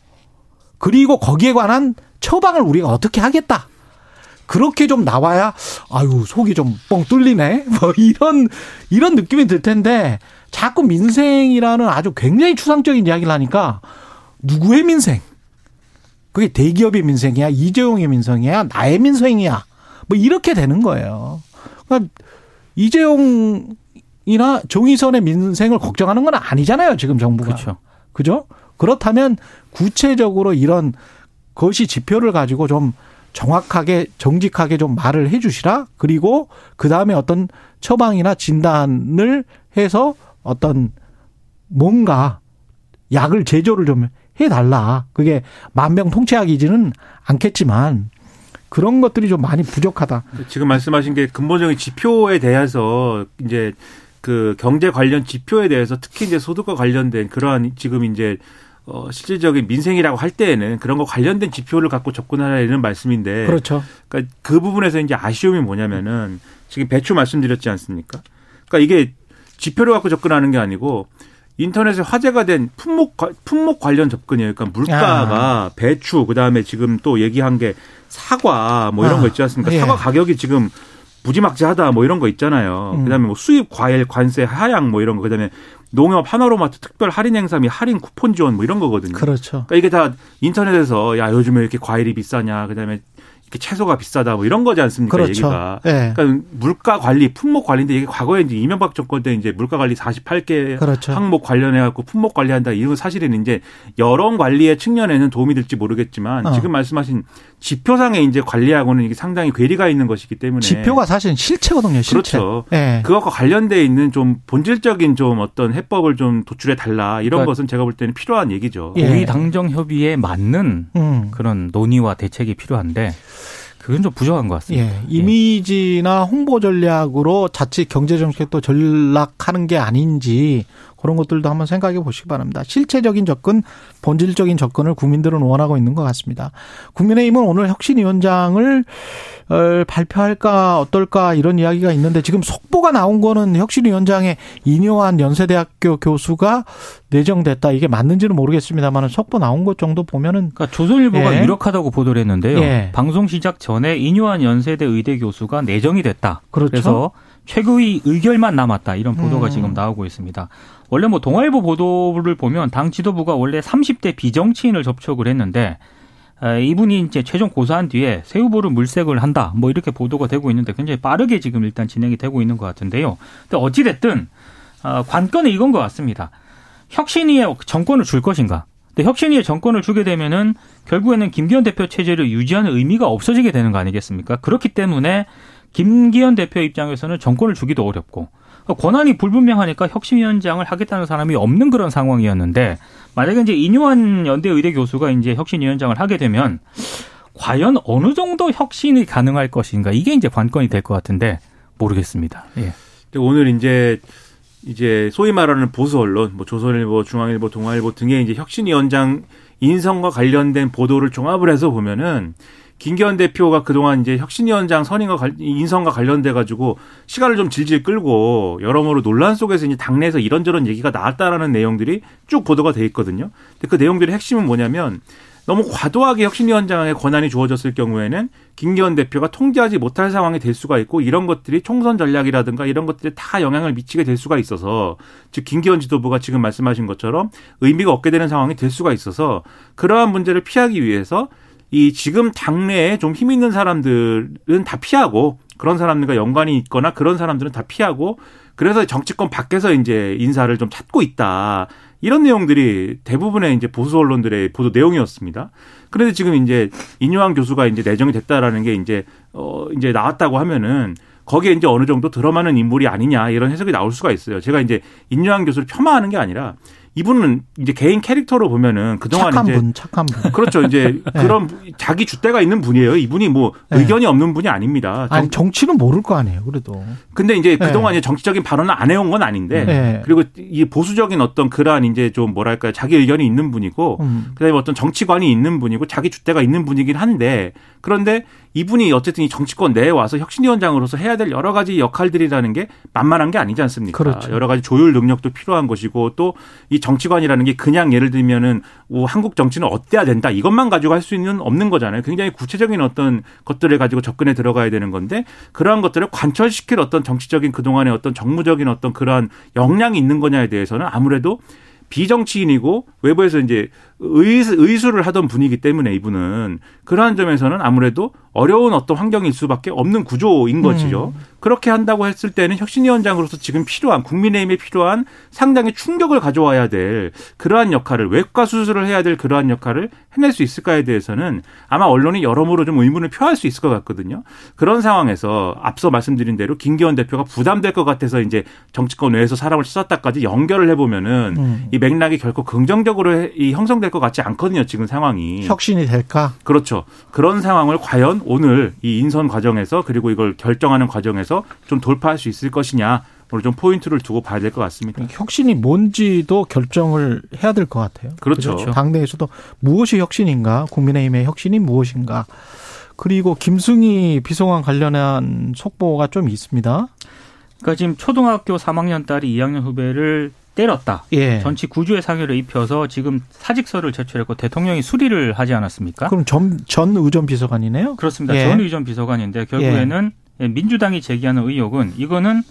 그리고 거기에 관한 처방을 우리가 어떻게 하겠다. 그렇게 좀 나와야 아유 속이 좀 뻥 뚫리네? [LAUGHS] 뭐 이런 이런 느낌이 들 텐데 자꾸 민생이라는 아주 굉장히 추상적인 이야기를 하니까 누구의 민생? 그게 대기업의 민생이야? 이재용의 민생이야? 나의 민생이야? 뭐 이렇게 되는 거예요. 그러니까 이재용이나 정의선의 민생을 걱정하는 건 아니잖아요 지금 정부가. 그렇죠. 그죠? 그렇다면 구체적으로 이런 것이 지표를 가지고 좀 정확하게 정직하게 좀 말을 해 주시라. 그리고 그다음에 어떤 처방이나 진단을 해서 어떤 뭔가 약을 제조를 좀 해 달라. 그게 만병 통치약이지는 않겠지만 그런 것들이 좀 많이 부족하다. 지금 말씀하신 게 근본적인 지표에 대해서 이제 그 경제 관련 지표에 대해서 특히 이제 소득과 관련된 그러한 지금 이제 어 실질적인 민생이라고 할 때에는 그런 거 관련된 지표를 갖고 접근하라는 말씀인데 그렇죠. 그러니까 그 부분에서 이제 아쉬움이 뭐냐면은 지금 배추 말씀드렸지 않습니까? 그러니까 이게 지표를 갖고 접근하는 게 아니고 인터넷에 화제가 된 품목 과- 품목 관련 접근이에요. 그러니까 물가가 배추 그다음에 지금 또 얘기한 게 사과 뭐 이런 아, 거 있지 않습니까? 예. 사과 가격이 지금 무지막지하다 뭐 이런 거 있잖아요. 음. 그다음에 뭐 수입 과일 관세 하향 뭐 이런 거 그다음에 농협 하나로마트 특별 할인 행사 및 할인 쿠폰 지원 뭐 이런 거거든요. 그렇죠. 그러니까 이게 다 인터넷에서 야 요즘에 이렇게 과일이 비싸냐 그다음에 이렇게 채소가 비싸다 뭐 이런 거지 않습니까 그렇죠. 얘기가. 예. 그러니까 물가 관리, 품목 관리인데 이게 과거에 이제 이명박 정권 때 이제 물가 관리 48개 그렇죠. 항목 관련해 갖고 품목 관리한다 이런 건 사실은 이제 여론 관리의 측면에는 도움이 될지 모르겠지만 어. 지금 말씀하신 지표상의 이제 관리하고는 이게 상당히 괴리가 있는 것이기 때문에 지표가 사실은 실체거든요. 실체. 그렇죠. 예. 그것과 관련돼 있는 좀 본질적인 좀 어떤 해법을 좀 도출해 달라 이런 그러니까 것은 제가 볼 때는 필요한 얘기죠. 예. 고위 당정 협의에 맞는 음. 그런 논의와 대책이 필요한데 그건 좀 부족한 것 같습니다. 예. 이미지나 홍보 전략으로 자칫 경제 정책도 전락하는 게 아닌지 그런 것들도 한번 생각해 보시기 바랍니다. 실체적인 접근, 본질적인 접근을 국민들은 원하고 있는 것 같습니다. 국민의힘은 오늘 혁신위원장을 어, 발표할까 어떨까 이런 이야기가 있는데 지금 속보가 나온 거는 혁신위원장의 이뇨한 연세대학교 교수가 내정됐다. 이게 맞는지는 모르겠습니다만 속보 나온 것 정도 보면은 그러니까 조선일보가 예. 유력하다고 보도를 했는데요. 예. 방송 시작 전에 인요한 연세대 의대 교수가 내정이 됐다. 그렇죠. 그래서 최고위 의결만 남았다. 이런 보도가 음. 지금 나오고 있습니다. 원래 뭐 동아일보 보도를 보면 당 지도부가 원래 30대 비정치인을 접촉을 했는데 에, 이분이 이제 최종 고사한 뒤에 새 후보를 물색을 한다. 뭐 이렇게 보도가 되고 있는데 굉장히 빠르게 지금 일단 진행이 되고 있는 것 같은데요. 근데 어찌 됐든 어, 관건은 이건 것 같습니다. 혁신위에 정권을 줄 것인가? 근데 혁신위에 정권을 주게 되면은 결국에는 김기현 대표 체제를 유지하는 의미가 없어지게 되는 거 아니겠습니까? 그렇기 때문에 김기현 대표 입장에서는 정권을 주기도 어렵고 권한이 불분명하니까 혁신위원장을 하겠다는 사람이 없는 그런 상황이었는데 만약에 이제 인요한 연대 의대 교수가 이제 혁신위원장을 하게 되면 과연 어느 정도 혁신이 가능할 것인가 이게 이제 관건이 될 것 같은데 모르겠습니다. 예. 오늘 이제 이제 소위 말하는 보수 언론, 뭐 조선일보, 중앙일보, 동아일보 등의 이제 혁신위원장 인선과 관련된 보도를 종합을 해서 보면은 김기현 대표가 그동안 이제 혁신위원장 선임과 인선과 관련돼 가지고 시간을 좀 질질 끌고 여러모로 논란 속에서 이제 당내에서 이런저런 얘기가 나왔다라는 내용들이 쭉 보도가 돼 있거든요. 근데 그 내용들의 핵심은 뭐냐면 너무 과도하게 혁신위원장의 권한이 주어졌을 경우에는 김기현 대표가 통제하지 못할 상황이 될 수가 있고 이런 것들이 총선 전략이라든가 이런 것들이 다 영향을 미치게 될 수가 있어서 즉 김기현 지도부가 지금 말씀하신 것처럼 의미가 없게 되는 상황이 될 수가 있어서 그러한 문제를 피하기 위해서 이 지금 당내에 좀 힘 있는 사람들은 다 피하고 그런 사람들과 연관이 있거나 그런 사람들은 다 피하고 그래서 정치권 밖에서 이제 인사를 좀 찾고 있다. 이런 내용들이 대부분의 이제 보수 언론들의 보도 내용이었습니다. 그런데 지금 이제 인유한 교수가 이제 내정이 됐다라는 게 이제 어 이제 나왔다고 하면은 거기에 이제 어느 정도 들어맞는 인물이 아니냐 이런 해석이 나올 수가 있어요. 제가 이제 인유한 교수를 폄하하는 게 아니라 이분은 이제 개인 캐릭터로 보면은 그동안 착한 이제 분, 착한 분. 그렇죠. 이제 [LAUGHS] 네. 그런 자기 주대가 있는 분이에요. 이분이 뭐 네. 의견이 없는 분이 아닙니다. 아니 정, 정치는 모를 거 아니에요. 그래도. 근데 이제 네. 그동안 이제 정치적인 발언을 안 해온 건 아닌데 네. 그리고 이 보수적인 어떤 그러한 이제 좀 뭐랄까요 자기 의견이 있는 분이고 음. 그다음에 어떤 정치관이 있는 분이고 자기 주대가 있는 분이긴 한데 그런데 이분이 어쨌든 이 정치권 내에 와서 혁신위원장으로서 해야 될 여러 가지 역할들이라는 게 만만한 게 아니지 않습니까? 그렇죠. 여러 가지 조율 능력도 필요한 것이고 또이 정치관이라는 게 그냥 예를 들면은 뭐 한국 정치는 어때야 된다 이것만 가지고 할수 있는 없는 거잖아요. 굉장히 구체적인 어떤 것들을 가지고 접근해 들어가야 되는 건데 그러한 것들을 관철시킬 어떤 정치적인 그동안의 어떤 정무적인 어떤 그러한 역량이 있는 거냐에 대해서는 아무래도 비정치인이고 외부에서 이제 의수, 의수 를 하던 분이기 때문에 이분은 그러한 점에서는 아무래도 어려운 어떤 환경일 수밖에 없는 구조인 것이죠. 그렇게 한다고 했을 때는 혁신위원장으로서 지금 필요한 국민의힘에 필요한 상당히 충격을 가져와야 될 그러한 역할을 외과 수술을 해야 될 그러한 역할을 해낼 수 있을까에 대해서는 아마 언론이 여러모로 좀 의문을 표할 수 있을 것 같거든요. 그런 상황에서 앞서 말씀드린 대로 김기현 대표가 부담될 것 같아서 이제 정치권 외에서 사람을 찾았다까지 연결을 해보면은 음. 이 맥락이 결코 긍정적으로 해- 이 형성 될 것 같지 않거든요. 지금 상황이. 혁신이 될까? 그렇죠. 그런 상황을 과연 오늘 이 인선 과정에서 그리고 이걸 결정하는 과정에서 좀 돌파할 수 있을 것이냐 오늘 좀 포인트를 두고 봐야 될 것 같습니다. 혁신이 뭔지도 결정을 해야 될 것 같아요. 그렇죠. 그죠? 당내에서도 무엇이 혁신인가, 국민의힘의 혁신이 무엇인가. 그리고 김승희 비서관 관련한 속보가 좀 있습니다. 그러니까 지금 초등학교 3학년 딸이 2학년 후배를 때렸다. 예. 전치 구주의 상해를 입혀서 지금 사직서를 제출했고 대통령이 수리를 하지 않았습니까? 그럼 전, 전 의전 비서관이네요? 그렇습니다. 예. 전 의전 비서관인데 결국에는 민주당이 제기하는 의혹은 이거는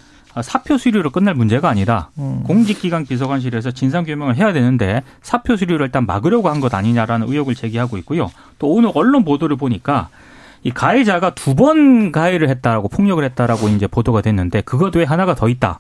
사표 수리로 끝날 문제가 아니다. 음. 공직기강 비서관실에서 진상규명을 해야 되는데 사표 수리를 일단 막으려고 한 것 아니냐라는 의혹을 제기하고 있고요. 또 오늘 언론 보도를 보니까 이 가해자가 두 번 가해를 했다라고 폭력을 했다라고 이제 보도가 됐는데 그것 외에 하나가 더 있다.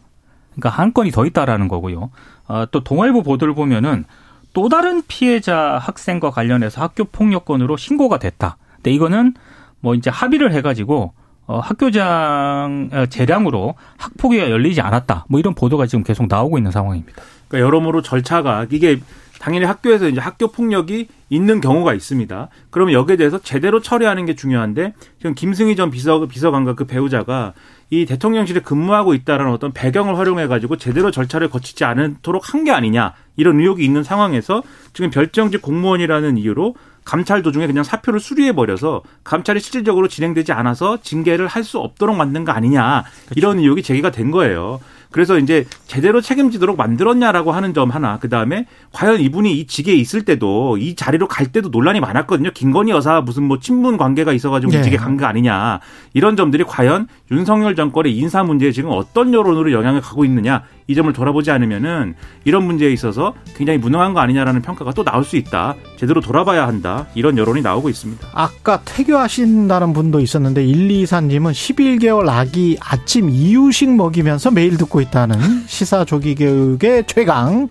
그러니까 한 건이 더 있다라는 거고요. 아, 또 동아일보 보도를 보면은 또 다른 피해자 학생과 관련해서 학교 폭력건으로 신고가 됐다. 근데 이거는 뭐 이제 합의를 해가지고 어, 학교장 어, 재량으로 학폭위가 열리지 않았다. 뭐 이런 보도가 지금 계속 나오고 있는 상황입니다. 그러니까 여러모로 절차가 이게 당연히 학교에서 이제 학교 폭력이 있는 경우가 있습니다. 그러면 여기에 대해서 제대로 처리하는 게 중요한데 지금 김승희 전 비서 비서관과 그 배우자가 이 대통령실에 근무하고 있다라는 어떤 배경을 활용해 가지고 제대로 절차를 거치지 않도록 한 게 아니냐 이런 의혹이 있는 상황에서 지금 별정직 공무원이라는 이유로 감찰 도중에 그냥 사표를 수리해 버려서 감찰이 실질적으로 진행되지 않아서 징계를 할 수 없도록 만든 거 아니냐 이런 의혹이 제기가 된 거예요. 그래서 이제 제대로 책임지도록 만들었냐라고 하는 점 하나. 그 다음에 과연 이분이 이 직에 있을 때도 이 자리로 갈 때도 논란이 많았거든요. 김건희 여사 무슨 뭐 친분 관계가 있어가지고 네. 이 직에 간 거 아니냐. 이런 점들이 과연 윤석열 정권의 인사 문제에 지금 어떤 여론으로 영향을 가고 있느냐. 이 점을 돌아보지 않으면은 이런 문제에 있어서 굉장히 무능한 거 아니냐라는 평가가 또 나올 수 있다. 제대로 돌아봐야 한다. 이런 여론이 나오고 있습니다. 아까 퇴교하신다는 분도 있었는데 124님은 11개월 아기 아침 이유식 먹이면서 매일 듣고 있다는 시사 조기 교육의 최강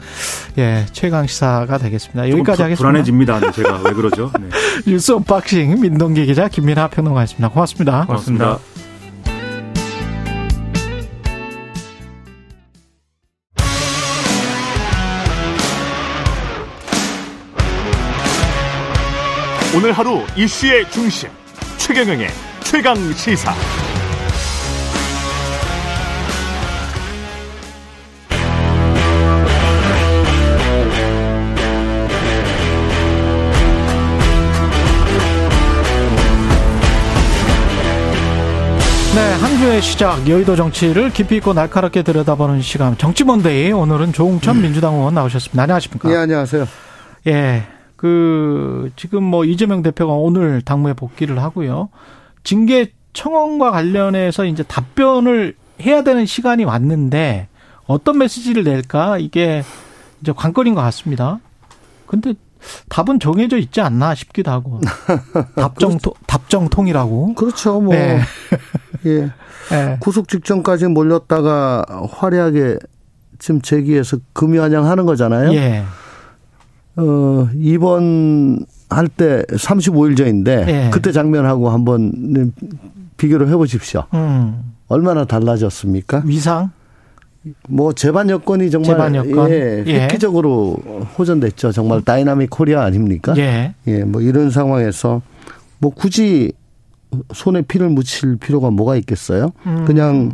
예 최강 시사가 되겠습니다. 여기까지 불- 하겠습니다. 불안해집니다. 네, 제가 왜 그러죠? 네. [LAUGHS] 뉴스 언박싱 민동기 기자 김민하 평론가였습니다. 고맙습니다. 고맙습니다. 오늘 하루 이슈의 중심 최경영의 최강 시사. 네, 한 주의 시작 여의도 정치를 깊이 있고 날카롭게 들여다보는 시간 정치몬데이 오늘은 조웅천 민주당 의원 나오셨습니다. 안녕하십니까? 예, 안녕하세요. 예, 그 지금 뭐 이재명 대표가 오늘 당무에 복귀를 하고요. 징계 청원과 관련해서 이제 답변을 해야 되는 시간이 왔는데 어떤 메시지를 낼까 이게 이제 관건인 것 같습니다. 근데 답은 정해져 있지 않나 싶기도 하고 [LAUGHS] 답정 답정통이라고. 그렇죠. 뭐 네. [LAUGHS] 예. 예. [LAUGHS] 구속 직전까지 몰렸다가 화려하게 지금 재기해서 금유한양 하는 거잖아요. 예. 어, 이번 할 때 35일 전인데 예. 그때 장면하고 한번 비교를 해 보십시오. 음. 얼마나 달라졌습니까? 위상 뭐 재반 여건이 정말 재반 여건. 예, 예. 획기적으로 호전됐죠. 정말 다이나믹 코리아 아닙니까? 예. 예, 뭐 이런 상황에서 뭐 굳이 손에 피를 묻힐 필요가 뭐가 있겠어요? 음. 그냥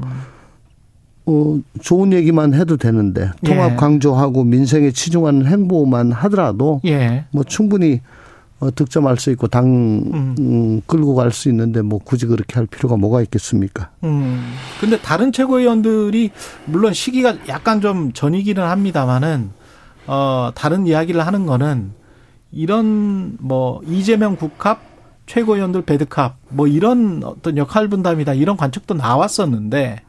어 좋은 얘기만 해도 되는데 통합 예. 강조하고 민생에 치중하는 행보만 하더라도 예. 뭐 충분히 어, 득점할 수 있고 당 음. 음, 끌고 갈 수 있는데 뭐 굳이 그렇게 할 필요가 뭐가 있겠습니까? 음. 근데 다른 최고위원들이 물론 시기가 약간 좀 전이기는 합니다만은 어 다른 이야기를 하는 거는 이런 뭐 이재명 국합 최고위원들 배드캅 뭐 이런 어떤 역할 분담이다 이런 관측도 나왔었는데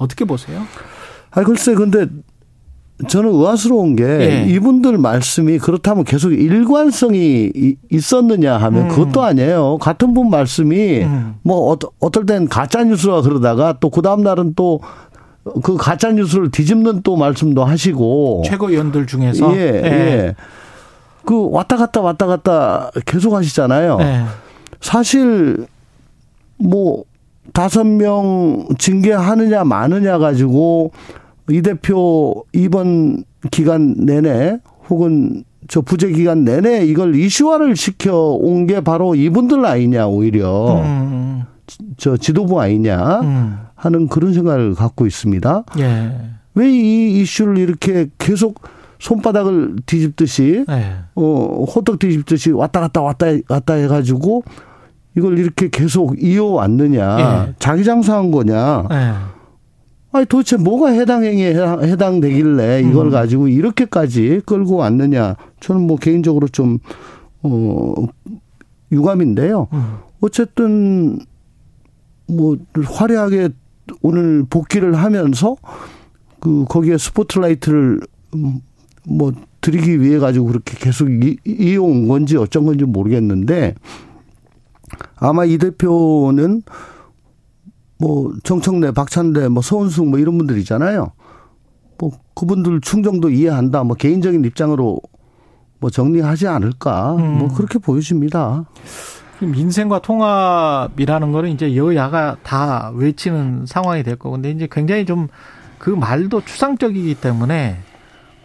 어떻게 보세요? 아 글쎄 근데 저는 의아스러운 게 예. 이분들 말씀이 그렇다면 계속 일관성이 이- 있었느냐 하면 음. 그것도 아니에요. 같은 분 말씀이 음. 뭐 어떨 땐 가짜 뉴스라 그러다가 또 그 다음 날은 또 그 가짜 뉴스를 뒤집는 또 말씀도 하시고 최고위원들 중에서 예, 예. 그 왔다 갔다 왔다 갔다 계속 하시잖아요. 예. 사실 뭐 다섯 명 징계하느냐 마느냐 가지고 이 대표 이번 기간 내내 혹은 저 부재 기간 내내 이걸 이슈화를 시켜 온 게 바로 이분들 아니냐 오히려 음. 저 지도부 아니냐 음. 하는 그런 생각을 갖고 있습니다. 예. 왜이 이슈를 이렇게 계속 손바닥을 뒤집듯이 예. 어, 호떡 뒤집듯이 왔다 갔다 왔다 갔다 해가지고 이걸 이렇게 계속 이어왔느냐. 예. 자기 장사한 거냐. 예. 아니 도대체 뭐가 해당 행위에 해당, 해당 되길래 이걸 음. 가지고 이렇게까지 끌고 왔느냐. 저는 뭐 개인적으로 좀, 어, 유감인데요. 음. 어쨌든 뭐 화려하게 오늘 복귀를 하면서 그 거기에 스포트라이트를 음, 뭐 드리기 위해 가지고 그렇게 계속 이- 이어온 건지 어쩐 건지 모르겠는데 아마 이 대표는 뭐 정청래, 박찬대, 뭐 서은숙 뭐 이런 분들이잖아요. 뭐 그분들 충정도 이해한다. 뭐 개인적인 입장으로 뭐 정리하지 않을까. 뭐 음. 그렇게 보여집니다. 민생과 통합이라는 거는 이제 여야가 다 외치는 상황이 될 거고 근데 이제 굉장히 좀 그 말도 추상적이기 때문에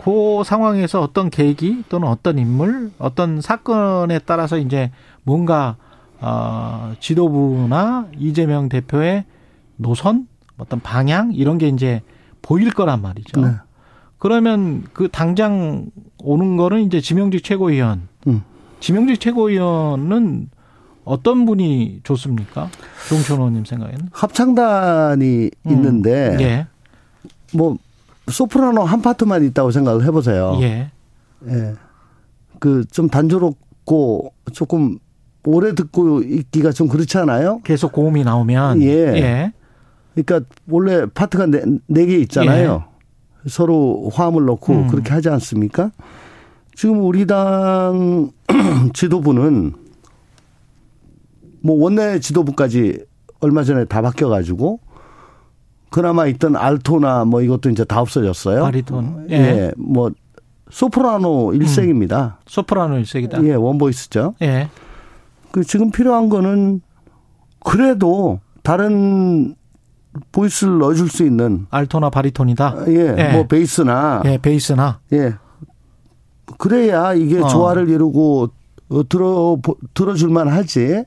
그 상황에서 어떤 계기 또는 어떤 인물 어떤 사건에 따라서 이제 뭔가 어 지도부나 이재명 대표의 노선 어떤 방향 이런 게 이제 보일 거란 말이죠. 네. 그러면 그 당장 오는 거는 이제 지명직 최고위원. 음. 지명직 최고위원은 어떤 분이 좋습니까? 종천 의원님 생각에는? 합창단이 음. 있는데 예. 뭐 소프라노 한 파트만 있다고 생각을 해보세요. 예. 예. 그 좀 단조롭고 조금 오래 듣고 있기가 좀 그렇지 않아요? 계속 고음이 나오면 예. 예. 그러니까 원래 파트가 네, 네 개 있잖아요. 서로 화음을 넣고 음. 그렇게 하지 않습니까? 지금 우리 당 [CLEARS THROAT] 지도부는 뭐 원내 지도부까지 얼마 전에 다 바뀌어 가지고 그나마 있던 알토나 뭐 이것도 이제 다 없어졌어요. 바리톤. 예. 예, 뭐 소프라노 일색입니다. 소프라노 일색이다. 예, 원보이스죠. 예. 그 지금 필요한 거는 그래도 다른 보이스를 넣어줄 수 있는 알토나 바리톤이다. 예, 예. 뭐 베이스나 예, 베이스나. 예. 그래야 이게 어. 조화를 이루고 어, 들어 들어줄만 하지.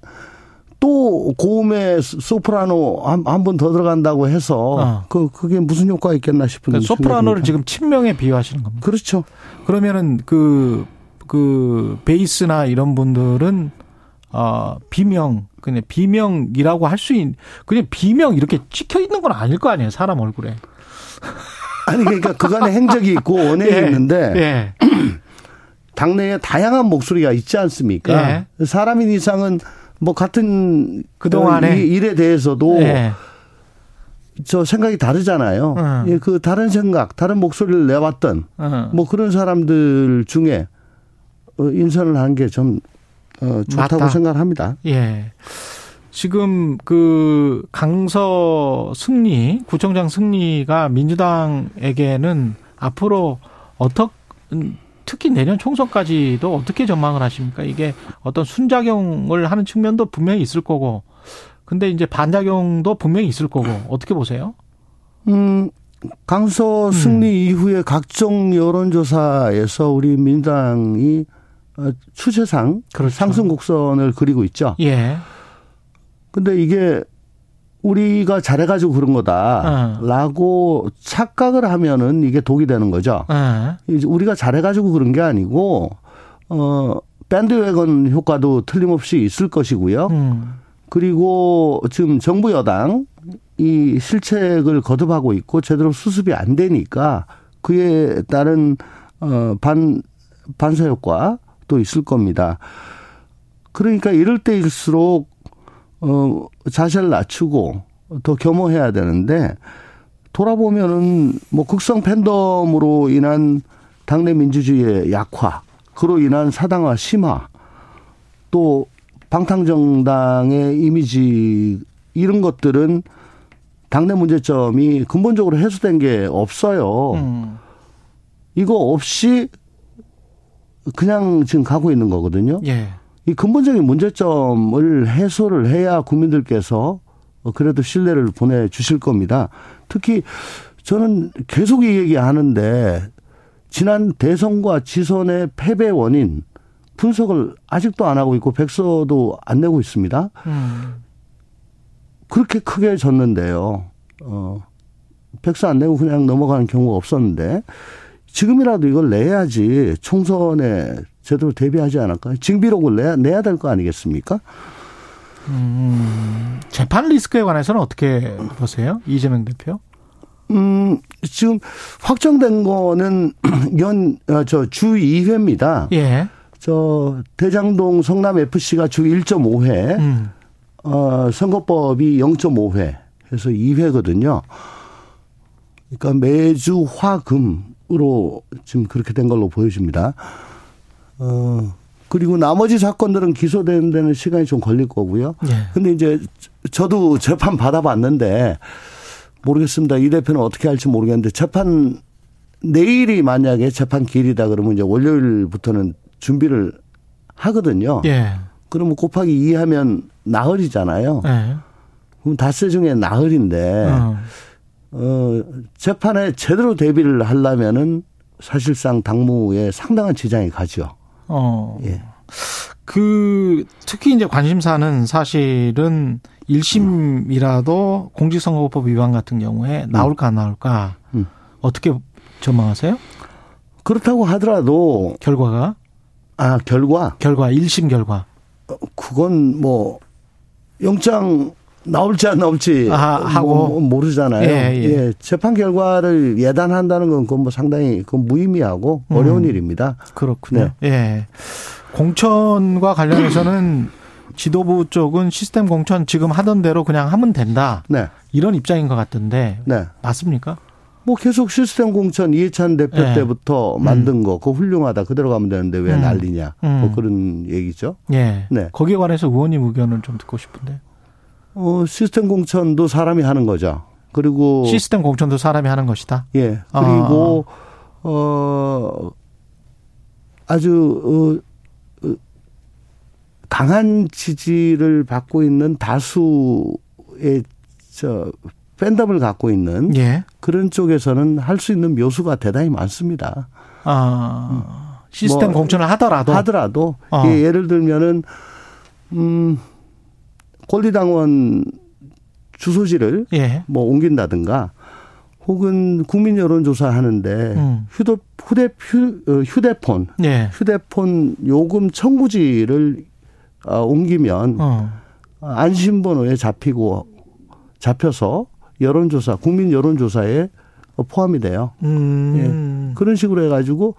또 고음의 소프라노 한한번 더 들어간다고 해서 어. 그 그게 무슨 효과가 있겠나 싶은 그 소프라노를 생각입니다. 지금 친명에 비유하시는 겁니다. 그렇죠. 그러면은 그, 그, 베이스나 이런 분들은, 어, 비명, 그냥 비명이라고 할 수 있는, 그냥 비명 이렇게 찍혀 있는 건 아닐 거 아니에요, 사람 얼굴에. 아니 그러니까 그간의 행적이 있고 [LAUGHS] 원행이 예. 있는데 예. [CLEARS THROAT] 당내에 다양한 목소리가 있지 않습니까? 사람인 이상은 뭐 같은 그동안에. 어, 이 일에 대해서도 예. 저 생각이 다르잖아요. 음. 예, 그 다른 생각, 다른 목소리를 내왔던 어. 뭐 그런 사람들 중에 어, 인선을 하는 게좀 어, 좋다고 맞다. 생각합니다. 예. 지금 그 강서 승리, 구청장 승리가 민주당에게는 앞으로 어떻, 특히 내년 총선까지도 어떻게 전망을 하십니까? 이게 어떤 순작용을 하는 측면도 분명히 있을 거고, 근데 이제 반작용도 분명히 있을 거고, 어떻게 보세요? 음, 강서 승리 이후에 각종 여론조사에서 우리 민당이 어, 추세상 그렇죠. 상승 곡선을 그리고 있죠. 예. 근데 이게 우리가 잘해가지고 그런 거다라고 착각을 하면은 이게 독이 되는 거죠. 예. 이제 우리가 잘해가지고 그런 게 아니고 어 밴드웨건 효과도 틀림없이 있을 것이고요. 음. 그리고 지금 정부 여당 이 실책을 거듭하고 있고 제대로 수습이 안 되니까 그에 따른 어 반 반사 효과 도 있을 겁니다. 그러니까 이럴 때일수록 어 자세를 낮추고 더 겸허해야 되는데 돌아보면은 뭐 극성 팬덤으로 인한 당내 민주주의의 약화, 그로 인한 사당화 심화, 또 방탕정당의 이미지 이런 것들은 당내 문제점이 근본적으로 해소된 게 없어요. 음. 이거 없이 그냥 지금 가고 있는 거거든요. 예. 이 근본적인 문제점을 해소를 해야 국민들께서 그래도 신뢰를 보내주실 겁니다. 특히 저는 계속 이 얘기 하는데 지난 대선과 지선의 패배 원인 분석을 아직도 안 하고 있고 백서도 안 내고 있습니다. 음. 그렇게 크게 졌는데요. 어, 백서 안 내고 그냥 넘어가는 경우가 없었는데 지금이라도 이걸 내야지 총선에 제대로 대비하지 않을까요? 징비록을 내야, 내야 될 거 아니겠습니까? 음. 재판 리스크에 관해서는 어떻게 보세요? 이재명 대표? 음, 지금 확정된 거는 [CLEARS THROAT] 연, 아, 저, 주 2회입니다. 예. 저, 대장동 성남 FC가 주 1.5회, 음. 어, 선거법이 0.5회 해서 2회거든요. 그러니까 매주 화 금 으로 지금 그렇게 된 걸로 보여집니다. 어, 그리고 나머지 사건들은 기소되는 데는 시간이 좀 걸릴 거고요. 예. 근데 이제 저도 재판 받아봤는데 모르겠습니다. 이 대표는 어떻게 할지 모르겠는데 재판 내일이 만약에 재판 기일이다 그러면 이제 월요일부터는 준비를 하거든요. 예. 그러면 곱하기 2 하면 나흘이잖아요. 예. 그럼 닷새 중에 나흘인데 어. 어, 재판에 제대로 대비를 하려면은 사실상 당무에 상당한 지장이 가죠. 어. 예. 그 특히 이제 관심사는 사실은 1심이라도 공직선거법 위반 같은 경우에 나올까 안 나올까 음. 어떻게 전망하세요? 그렇다고 하더라도 결과가 아 결과 결과 1심 결과. 그건 뭐 영장 나올지 안 나올지 아, 하고. 뭐 모르잖아요. 예, 예. 재판 결과를 예단한다는 건 그건 뭐 상당히 그건 무의미하고 음. 어려운 일입니다. 그렇군요. 네. 예. 공천과 관련해서는 지도부 쪽은 시스템 공천 지금 하던 대로 그냥 하면 된다. 네, 이런 입장인 것 같던데 네. 맞습니까? 뭐 계속 시스템 공천 이해찬 대표 예. 때부터 만든 거 그거 훌륭하다 그대로 가면 되는데 왜 음. 난리냐 음. 뭐 그런 얘기죠. 예. 네. 거기에 관해서 의원님 의견을 좀 듣고 싶은데. 어 시스템 공천도 사람이 하는 거죠. 그리고 시스템 공천도 사람이 하는 것이다. 예 아. 그리고 어 아주 어, 어, 강한 지지를 받고 있는 다수의 저 팬덤을 갖고 있는 예. 그런 쪽에서는 할 수 있는 묘수가 대단히 많습니다. 아, 시스템 뭐 공천을 하더라도 하더라도 어. 예, 예를 들면은 음 권리당원 주소지를 예. 뭐 옮긴다든가 혹은 국민 여론 조사 하는데 음. 휴대 휴대 휴, 어, 휴대폰 예. 휴대폰 요금 청구지를 어, 옮기면 어. 안심번호에 잡히고 잡혀서 여론조사 국민 여론조사에 포함이 돼요. 음. 그런 식으로 해가지고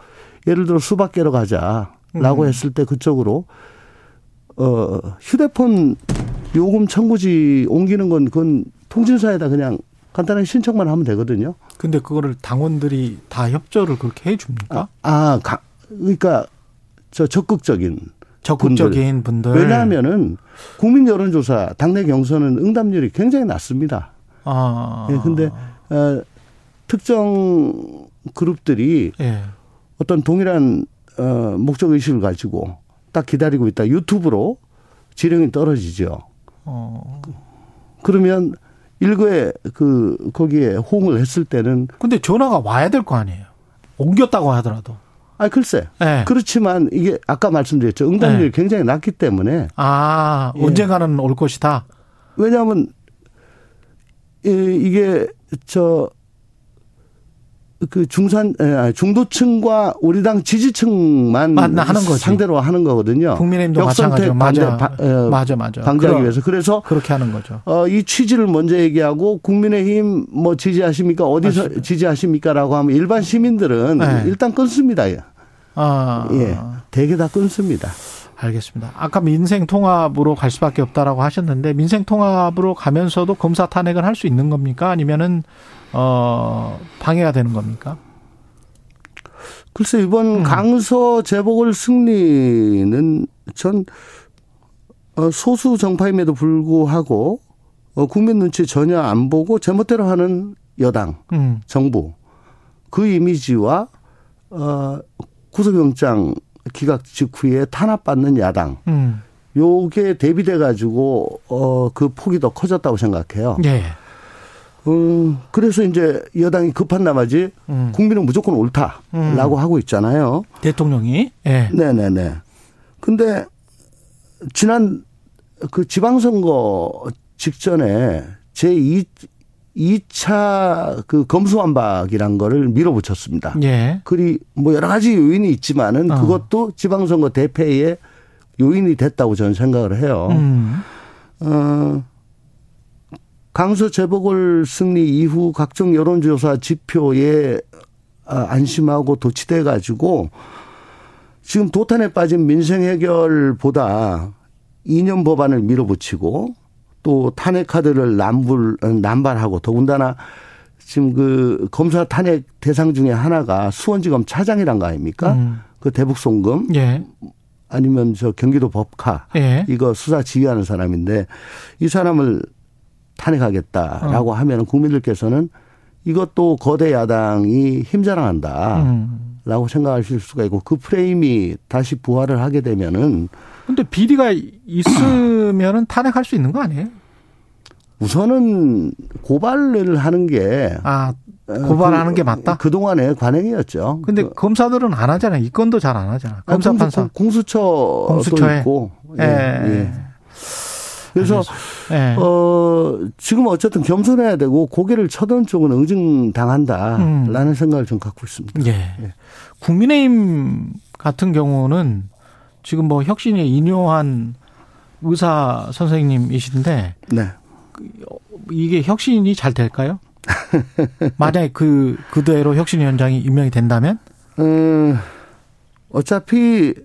예를 들어 수박계로 가자라고 음. 했을 때 그쪽으로 어 휴대폰 요금 청구지 옮기는 건 그건 통신사에다 그냥 간단하게 신청만 하면 되거든요. 근데 그거를 당원들이 다 협조를 그렇게 해 줍니까? 아, 가, 그러니까 저 적극적인 적극적인 분들. 왜냐하면은 국민 여론조사 당내 경선은 응답률이 굉장히 낮습니다. 아. 예, 근데 어, 특정 그룹들이 예. 어떤 동일한 어, 목적 의식을 가지고 딱 기다리고 있다. 유튜브로 지령이 떨어지죠. 어. 그러면 일거에 그 거기에 호응을 했을 때는 근데 전화가 와야 될 거 아니에요. 옮겼다고 하더라도. 아 글쎄 예. 그렇지만 이게 아까 말씀드렸죠 응답률이 네. 굉장히 낮기 때문에 아, 예. 언젠가는 올 것이다. 왜냐하면 이- 이게 저 그 중산 에, 아니, 중도층과 우리 당 지지층만 맞나 하는 거지. 상대로 하는 거거든요. 국민의힘도 역선택 마찬가지로. 반대 맞아. 바- 어, 맞아, 맞아. 방지하기 위해서 그래서 그렇게 하는 거죠. 어, 이 취지를 먼저 얘기하고 국민의힘 뭐 지지하십니까 어디서 맞습니다. 지지하십니까라고 하면 일반 시민들은 네. 일단 끊습니다. 아. 예, 대개 다 끊습니다. 알겠습니다. 아까 민생 통합으로 갈 수밖에 없다라고 하셨는데 민생 통합으로 가면서도 검사 탄핵을 할 수 있는 겁니까? 아니면은 어 방해가 되는 겁니까? 글쎄 이번 음. 강서 재보궐 승리는 전 어, 소수 정파임에도 불구하고 어, 국민 눈치 전혀 안 보고 제멋대로 하는 여당 음. 정부 그 이미지와 어, 구속영장 기각 직후에 탄압받는 야당 음. 요게 대비돼 가지고 어 그 폭이 더 커졌다고 생각해요. 예. 음 그래서 이제 여당이 급한 나머지 음. 국민은 무조건 옳다라고 하고 있잖아요. 대통령이 예. 네네네. 근데 지난 그 지방선거 직전에 제2 2차 그 검수완박이란 거를 밀어붙였습니다. 예. 그리 뭐 여러 가지 요인이 있지만은 어. 그것도 지방선거 대패의 요인이 됐다고 저는 생각을 해요. 음. 어, 강서 재보궐 승리 이후 각종 여론조사 지표에 아, 안심하고 도취돼 가지고 지금 도탄에 빠진 민생 해결보다 이념 법안을 밀어붙이고 또 탄핵 카드를 남불 남발하고 더군다나 지금 그 검사 탄핵 대상 중에 하나가 수원지검 차장이란 거 아닙니까? 음. 그 대북 송금 예. 아니면 저 경기도 법카 예. 이거 수사 지휘하는 사람인데 이 사람을 탄핵하겠다라고 어. 하면 국민들께서는 이것도 거대 야당이 힘자랑한다라고 음. 생각하실 수가 있고 그 프레임이 다시 부활을 하게 되면은 근데 비리가 있으면은 탄핵할 수 있는 거 아니에요? 우선은 고발을 하는 게 아, 고발하는 게 맞다? 그동안의 관행이었죠. 근데 그- 검사들은 안 하잖아요. 이 건도 잘 안 하잖아. 검사 공수- 판사. 공수처도 공수처에. 있고. 예, 예. 예. 그래서 예. 어, 지금 어쨌든 겸손해야 되고 고개를 쳐든 쪽은 응징당한다라는 음. 생각을 좀 갖고 있습니다. 예. 국민의힘 같은 경우는 지금 뭐 혁신에 인요한 의사 선생님이신데 네. 이게 혁신이 잘 될까요? [LAUGHS] 만약에 그 그대로 혁신 위원장이 임명이 된다면? 음, 어차피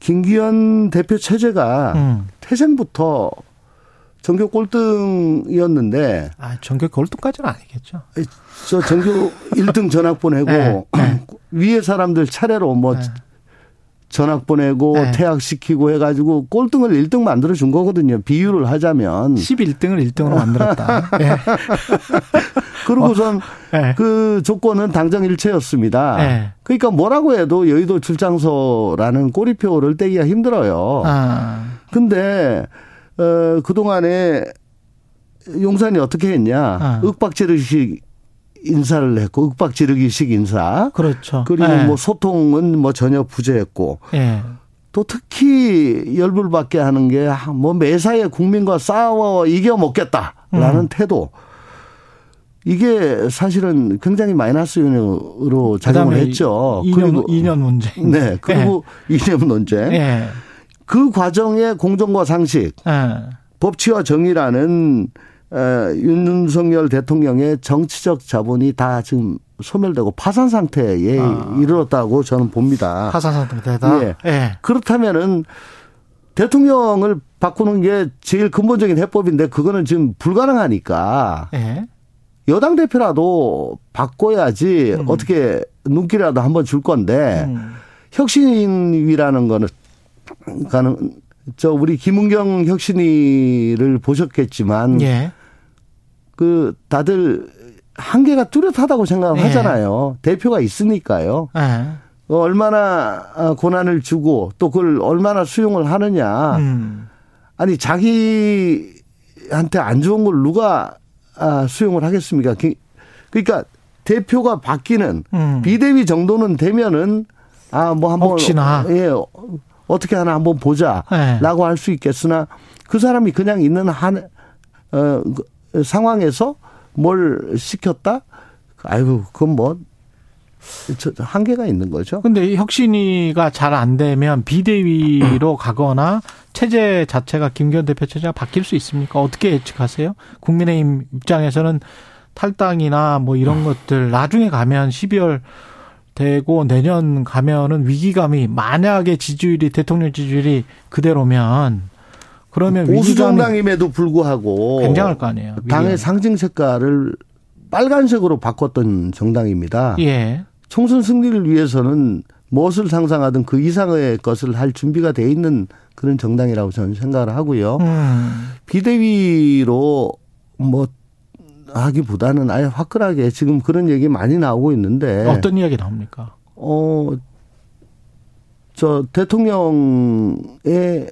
김기현 대표 체제가 음. 태생부터 전교 꼴등이었는데 아, 전교 골등까지는 아니겠죠. 저 전교 1등 전학 보내고 네, 네. 위에 사람들 차례로 뭐 네. 전학 보내고 네. 퇴학시키고 해가지고 꼴등을 1등 만들어 준 거거든요. 비유를 하자면 11등을 1등으로 만들었다. [LAUGHS] 예. 그러고선 예. 그 조건은 당정 일체였습니다. 네. 그러니까 뭐라고 해도 여의도 출장소라는 꼬리표를 떼기가 힘들어요. 아, 근데 어 그동안에 용산이 어떻게 했냐? 아. 윽박지르식 인사를 했고 윽박 지르기식 인사. 그렇죠. 그리고 예. 뭐 소통은 뭐 전혀 부재했고 예. 또 특히 열불받게 하는 게 뭐 매사에 국민과 싸워 이겨 먹겠다라는 음. 태도. 이게 사실은 굉장히 마이너스 요인으로 작용을 했죠. 이념, 그리고 이념 문제. 네 그리고 이념 논제. 예. 그 과정의 공정과 상식, 예. 법치와 정의라는 에, 윤석열 대통령의 정치적 자본이 다 지금 소멸되고 파산 상태에 아. 이르렀다고 저는 봅니다. 파산 상태다. 예. 예. 그렇다면은 대통령을 바꾸는 게 제일 근본적인 해법인데 그거는 지금 불가능하니까 예. 여당 대표라도 바꿔야지 음. 어떻게 눈길이라도 한번 줄 건데 음. 혁신위라는 거는 가는 저 우리 김은경 혁신위를 보셨겠지만 예. 그 다들 한계가 뚜렷하다고 생각을 예. 하잖아요. 대표가 있으니까요. 예. 어, 얼마나 아, 고난을 주고 또 그걸 얼마나 수용을 하느냐. 음. 아니 자기한테 안 좋은 걸 누가 아, 수용을 하겠습니까? 기- 그러니까 대표가 바뀌는 음. 비대위 정도는 되면은 아 뭐 한번 혹시나. 예 어떻게 하나 한번 보자라고 예. 할수 있겠으나 그 사람이 그냥 있는 한 어, 그 상황에서 뭘 시켰다? 아이고 그건 뭐 한계가 있는 거죠. 근데 이 혁신위가 잘 안 되면 비대위로 [CLEARS THROAT] 가거나 체제 자체가 김기현 대표 체제가 바뀔 수 있습니까? 어떻게 예측하세요? 국민의힘 입장에서는 탈당이나 뭐 이런 것들 나중에 가면 12월 되고 내년 가면은 위기감이 만약에 지지율이 대통령 지지율이 그대로면 그러면 보수 정당임에도 불구하고 굉장할 거 아니에요. 당의. 상징 색깔을 빨간색으로 바꿨던 정당입니다. 예. 총선 승리를 위해서는 무엇을 상상하든 그 이상의 것을 할 준비가 돼 있는 그런 정당이라고 저는 생각을 하고요. 음. 비대위로 뭐 하기보다는 아예 화끈하게 지금 그런 얘기 많이 나오고 있는데 어떤 이야기 나옵니까? 어, 저 대통령의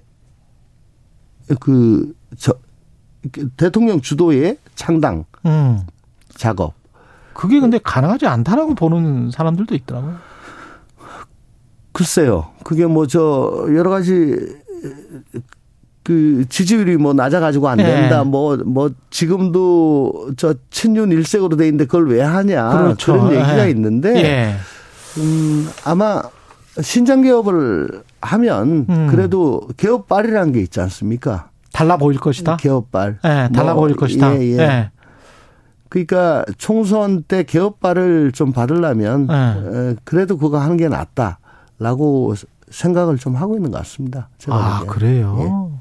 그, 저, 대통령 주도의 창당 음. 작업. 그게 근데 가능하지 않다라고 보는 사람들도 있더라고요. 글쎄요. 그게 뭐 저 여러 가지 그 지지율이 뭐 낮아가지고 안 네. 된다. 뭐, 뭐 지금도 저 친윤 일색으로 돼 있는데 그걸 왜 하냐. 그렇죠. 런 얘기가 예. 있는데 예. 음, 아마 신장 개업을 하면 음. 그래도 개업발이라는 게 있지 않습니까? 달라 보일 것이다. 개업발. 예, 달라 뭐, 보일 것이다. 예, 예. 예. 그러니까 총선 때 개업발을 좀 받으려면 네. 에, 그래도 그거 하는 게 낫다라고 생각을 좀 하고 있는 것 같습니다. 제가 아, 보기에는. 그래요.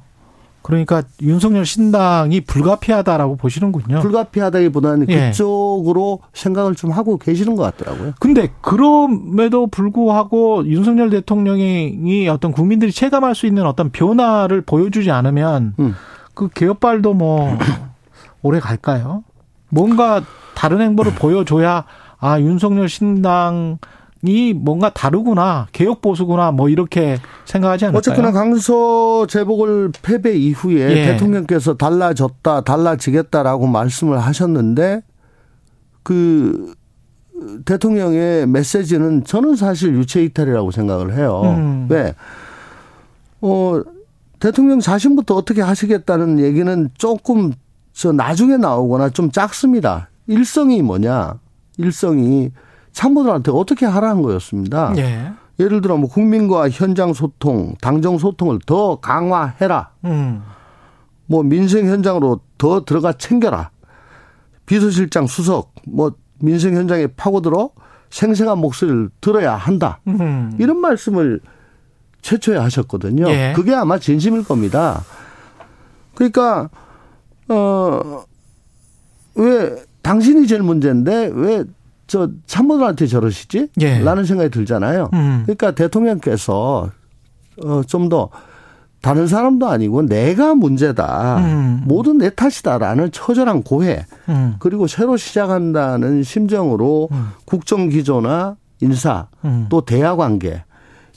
그러니까 윤석열 신당이 불가피하다라고 보시는군요. 불가피하다기보다는 예. 그쪽으로 생각을 좀 하고 계시는 것 같더라고요. 근데 그럼에도 불구하고 윤석열 대통령이 어떤 국민들이 체감할 수 있는 어떤 변화를 보여주지 않으면 음. 그 개혁발도 뭐 [CLEARS THROAT] 오래 갈까요? 뭔가 다른 행보를 보여줘야 아 윤석열 신당 이 뭔가 다르구나 개혁 보수구나 뭐 이렇게 생각하지 않을까요? 어쨌거나 강서 재보궐 패배 이후에 예. 대통령께서 달라졌다, 달라지겠다라고 말씀을 하셨는데 그 대통령의 메시지는 저는 사실 유체 이탈이라고 생각을 해요. 음. 왜? 어, 대통령 자신부터 어떻게 하시겠다는 얘기는 조금 저 나중에 나오거나 좀 작습니다. 일성이 뭐냐? 일성이 참모들한테 어떻게 하라는 거였습니다. 예. 예를 들어 뭐 국민과 현장 소통, 당정 소통을 더 강화해라. 음. 뭐 민생 현장으로 더 들어가 챙겨라. 비서실장 수석 뭐 민생 현장에 파고들어 생생한 목소리를 들어야 한다. 음. 이런 말씀을 최초에 하셨거든요. 예. 그게 아마 진심일 겁니다. 그러니까 어 왜 당신이 제일 문제인데 왜 저 참모들한테 저러시지? 예. 라는 생각이 들잖아요. 음. 그러니까 대통령께서 어 좀 더 다른 사람도 아니고 내가 문제다. 음. 모든 내 탓이다라는 처절한 고해. 음. 그리고 새로 시작한다는 심정으로 음. 국정 기조나 인사 음. 또 대화 관계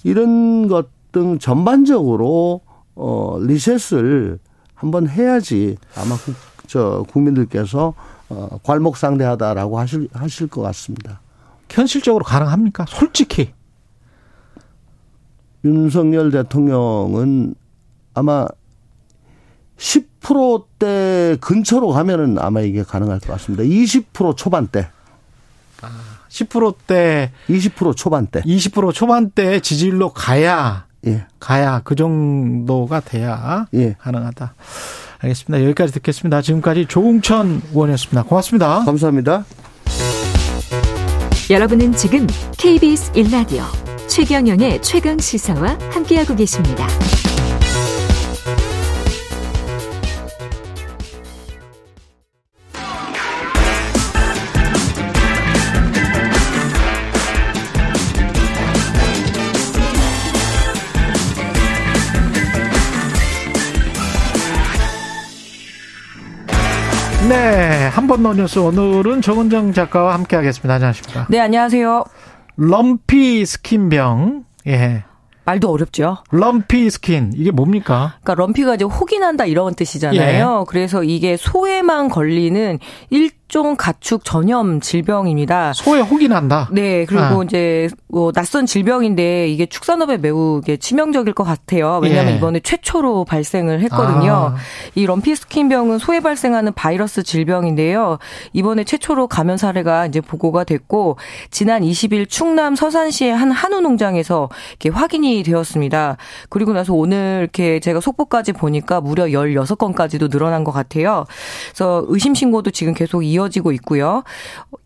이런 것 등 전반적으로 어 리셋을 한번 해야지 아마 국, 저 국민들께서 어, 괄목상대하다라고 하실 하실 것 같습니다. 현실적으로 가능합니까? 솔직히. 윤석열 대통령은 아마 10%대 근처로 가면은 아마 이게 가능할 것 같습니다. 20% 초반대. 10%대 20% 초반대. 20% 초반대 지지율로 가야 예. 가야 그 정도가 돼야 예. 가능하다. 알겠습니다. 여기까지 듣겠습니다. 지금까지 조웅천 의원이었습니다. 고맙습니다. 감사합니다. 여러분은 지금 KBS 1라디오 최경영의 최강 시사와 함께하고 계십니다. 번더 뉴스 오늘은 정은정 작가와 함께하겠습니다. 안녕하십니까? 네, 안녕하세요. lumpy skin병. 예. 말도 어렵죠. lumpy skin 이게 뭡니까? 그러니까 lumpy가 이제 혹이 난다 이런 뜻이잖아요. 예. 그래서 이게 소에만 걸리는 일종 가축 전염 질병입니다. 소에 혹이 난다. 네, 그리고 아. 이제 뭐 낯선 질병인데 이게 축산업에 매우 치명적일 것 같아요. 왜냐하면 예. 이번에 최초로 발생을 했거든요. 아. 이 럼피 스킨병은 소에 발생하는 바이러스 질병인데요. 이번에 최초로 감염 사례가 이제 보고가 됐고 지난 20일 충남 서산시의 한 한우 농장에서 이렇게 확인이 되었습니다. 그리고 나서 오늘 이렇게 제가 속보까지 보니까 무려 16건까지도 늘어난 것 같아요. 그래서 의심 신고도 지금 계속 이어지고 있고요.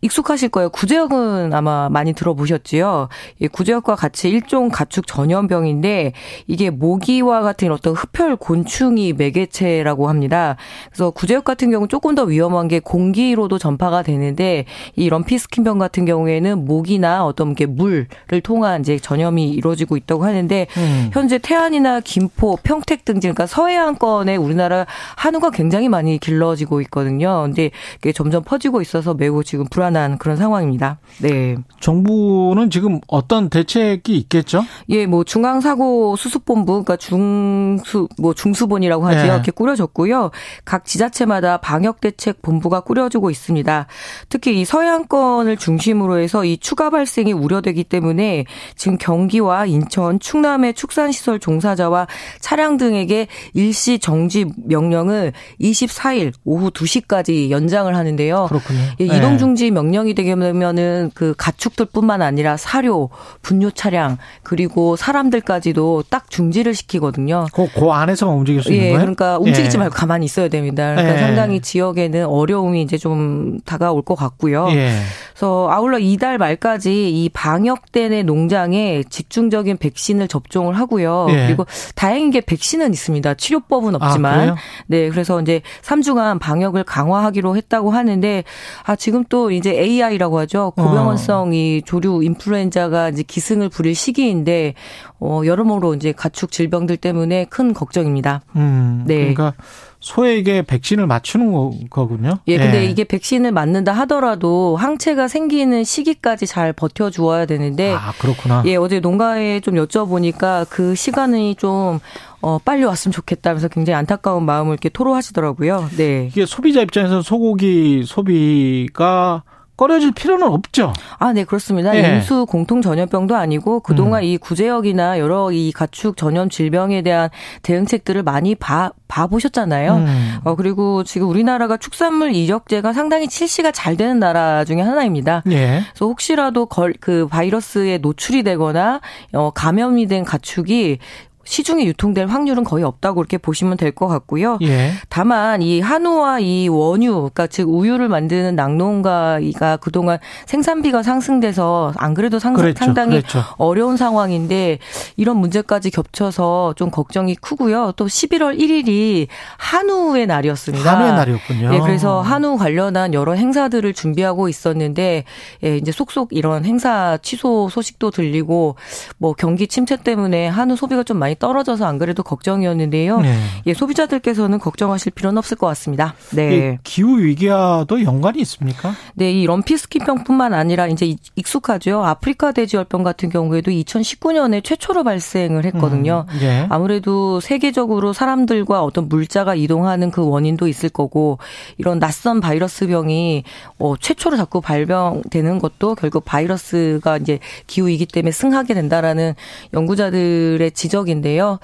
익숙하실 거예요. 구제역은 아마 많이 들어보셨지요. 이 구제역과 같이 일종 가축 전염병인데 이게 모기와 같은 어떤 흡혈 곤충이 매개체라고 합니다. 그래서 구제역 같은 경우는 조금 더 위험한 게 공기로도 전파가 되는데 이 럼피스킨병 같은 경우에는 모기나 어떤 게 물을 통한 이제 전염이 이루어지고 있다고 하는 데 음. 현재 태안이나 김포, 평택 등 그러니까 서해안권에 우리나라 한우가 굉장히 많이 길러지고 있거든요. 근데 이게 점점 퍼지고 있어서 매우 지금 불안한 그런 상황입니다. 네. 정부는 지금 어떤 대책이 있겠죠? 예, 뭐 중앙사고 수습본부, 그러니까 중수 뭐 중수본이라고 하죠. 예. 이렇게 꾸려졌고요. 각 지자체마다 방역 대책 본부가 꾸려지고 있습니다. 특히 이 서해안권을 중심으로 해서 이 추가 발생이 우려되기 때문에 지금 경기와 인천, 충남의 축산시설 종사자와 차량 등에게 일시 정지 명령을 24일 오후 2시까지 연장을 하는데요. 그렇군요. 예, 예. 이동 중지 명령이 되면은 그 가축들뿐만 아니라 사료, 분뇨 차량 그리고 사람들까지도 딱 중지를 시키거든요. 그, 그 안에서만 움직일 수 있는 예, 거예요? 그러니까 움직이지 예. 말고 가만히 있어야 됩니다. 그러니까 예. 상당히 지역에는 어려움이 이제 좀 다가올 것 같고요. 예. 그래서 아울러 이달 말까지 이 방역대 농장에 집중적인 백신 을 접종을 하고요. 예. 그리고 다행인 게 백신은 있습니다. 치료법은 아, 없지만. 그래요? 네, 그래서 이제 3주간 방역을 강화하기로 했다고 하는데 아 지금 또 이제 AI라고 하죠. 어. 고병원성 이 조류 인플루엔자가 이제 기승을 부릴 시기인데 어 여러모로 이제 가축 질병들 때문에 큰 걱정입니다. 음. 네. 그러니까 소에게 백신을 맞추는 거- 거군요. 예, 근데 이게 백신을 맞는다 하더라도 항체가 생기는 시기까지 잘 버텨 주어야 되는데 아, 그렇구나. 예, 어제 농가에 좀 여쭤보니까 그 시간이 좀 어, 빨리 왔으면 좋겠다 면서 굉장히 안타까운 마음을 이렇게 토로하시더라고요. 네. 이게 소비자 입장에서 소고기 소비가 꺼려질 필요는 없죠. 아, 네, 그렇습니다. 예. 임수 공통 전염병도 아니고 그동안 음. 이 구제역이나 여러 이 가축 전염 질병에 대한 대응책들을 많이 봐, 봐보셨잖아요. 음. 어, 그리고 지금 우리나라가 축산물 이력제가 상당히 실시가 잘 되는 나라 중에 하나입니다. 예. 그래서 혹시라도 걸, 그 바이러스에 노출이 되거나 어, 감염이 된 가축이 시중에 유통될 확률은 거의 없다고 그렇게 보시면 될 것 같고요. 예. 다만 이 한우와 이 원유, 그러니까 즉 우유를 만드는 낙농가가 그동안 생산비가 상승돼서 안 그래도 상, 그랬죠. 상당히 그랬죠. 어려운 상황인데 이런 문제까지 겹쳐서 좀 걱정이 크고요. 또 11월 1일이 한우의 날이었습니다. 한우의 날이었군요. 예, 그래서 한우 관련한 여러 행사들을 준비하고 있었는데 예, 이제 속속 이런 행사 취소 소식도 들리고 뭐 경기 침체 때문에 한우 소비가 좀 많이 떨어져서 안 그래도 걱정이었는데요. 네. 예, 소비자들께서는 걱정하실 필요는 없을 것 같습니다. 네. 예, 기후 위기와도 연관이 있습니까? 네, 이 럼피 스킨병뿐만 아니라 이제 익숙하죠. 아프리카 돼지열병 같은 경우에도 2019년에 최초로 발생을 했거든요. 음, 예. 아무래도 세계적으로 사람들과 어떤 물자가 이동하는 그 원인도 있을 거고 이런 낯선 바이러스 병이 어, 최초로 자꾸 발병되는 것도 결국 바이러스가 이제 기후 위기 때문에 승하게 된다라는 연구자들의 지적인데 요.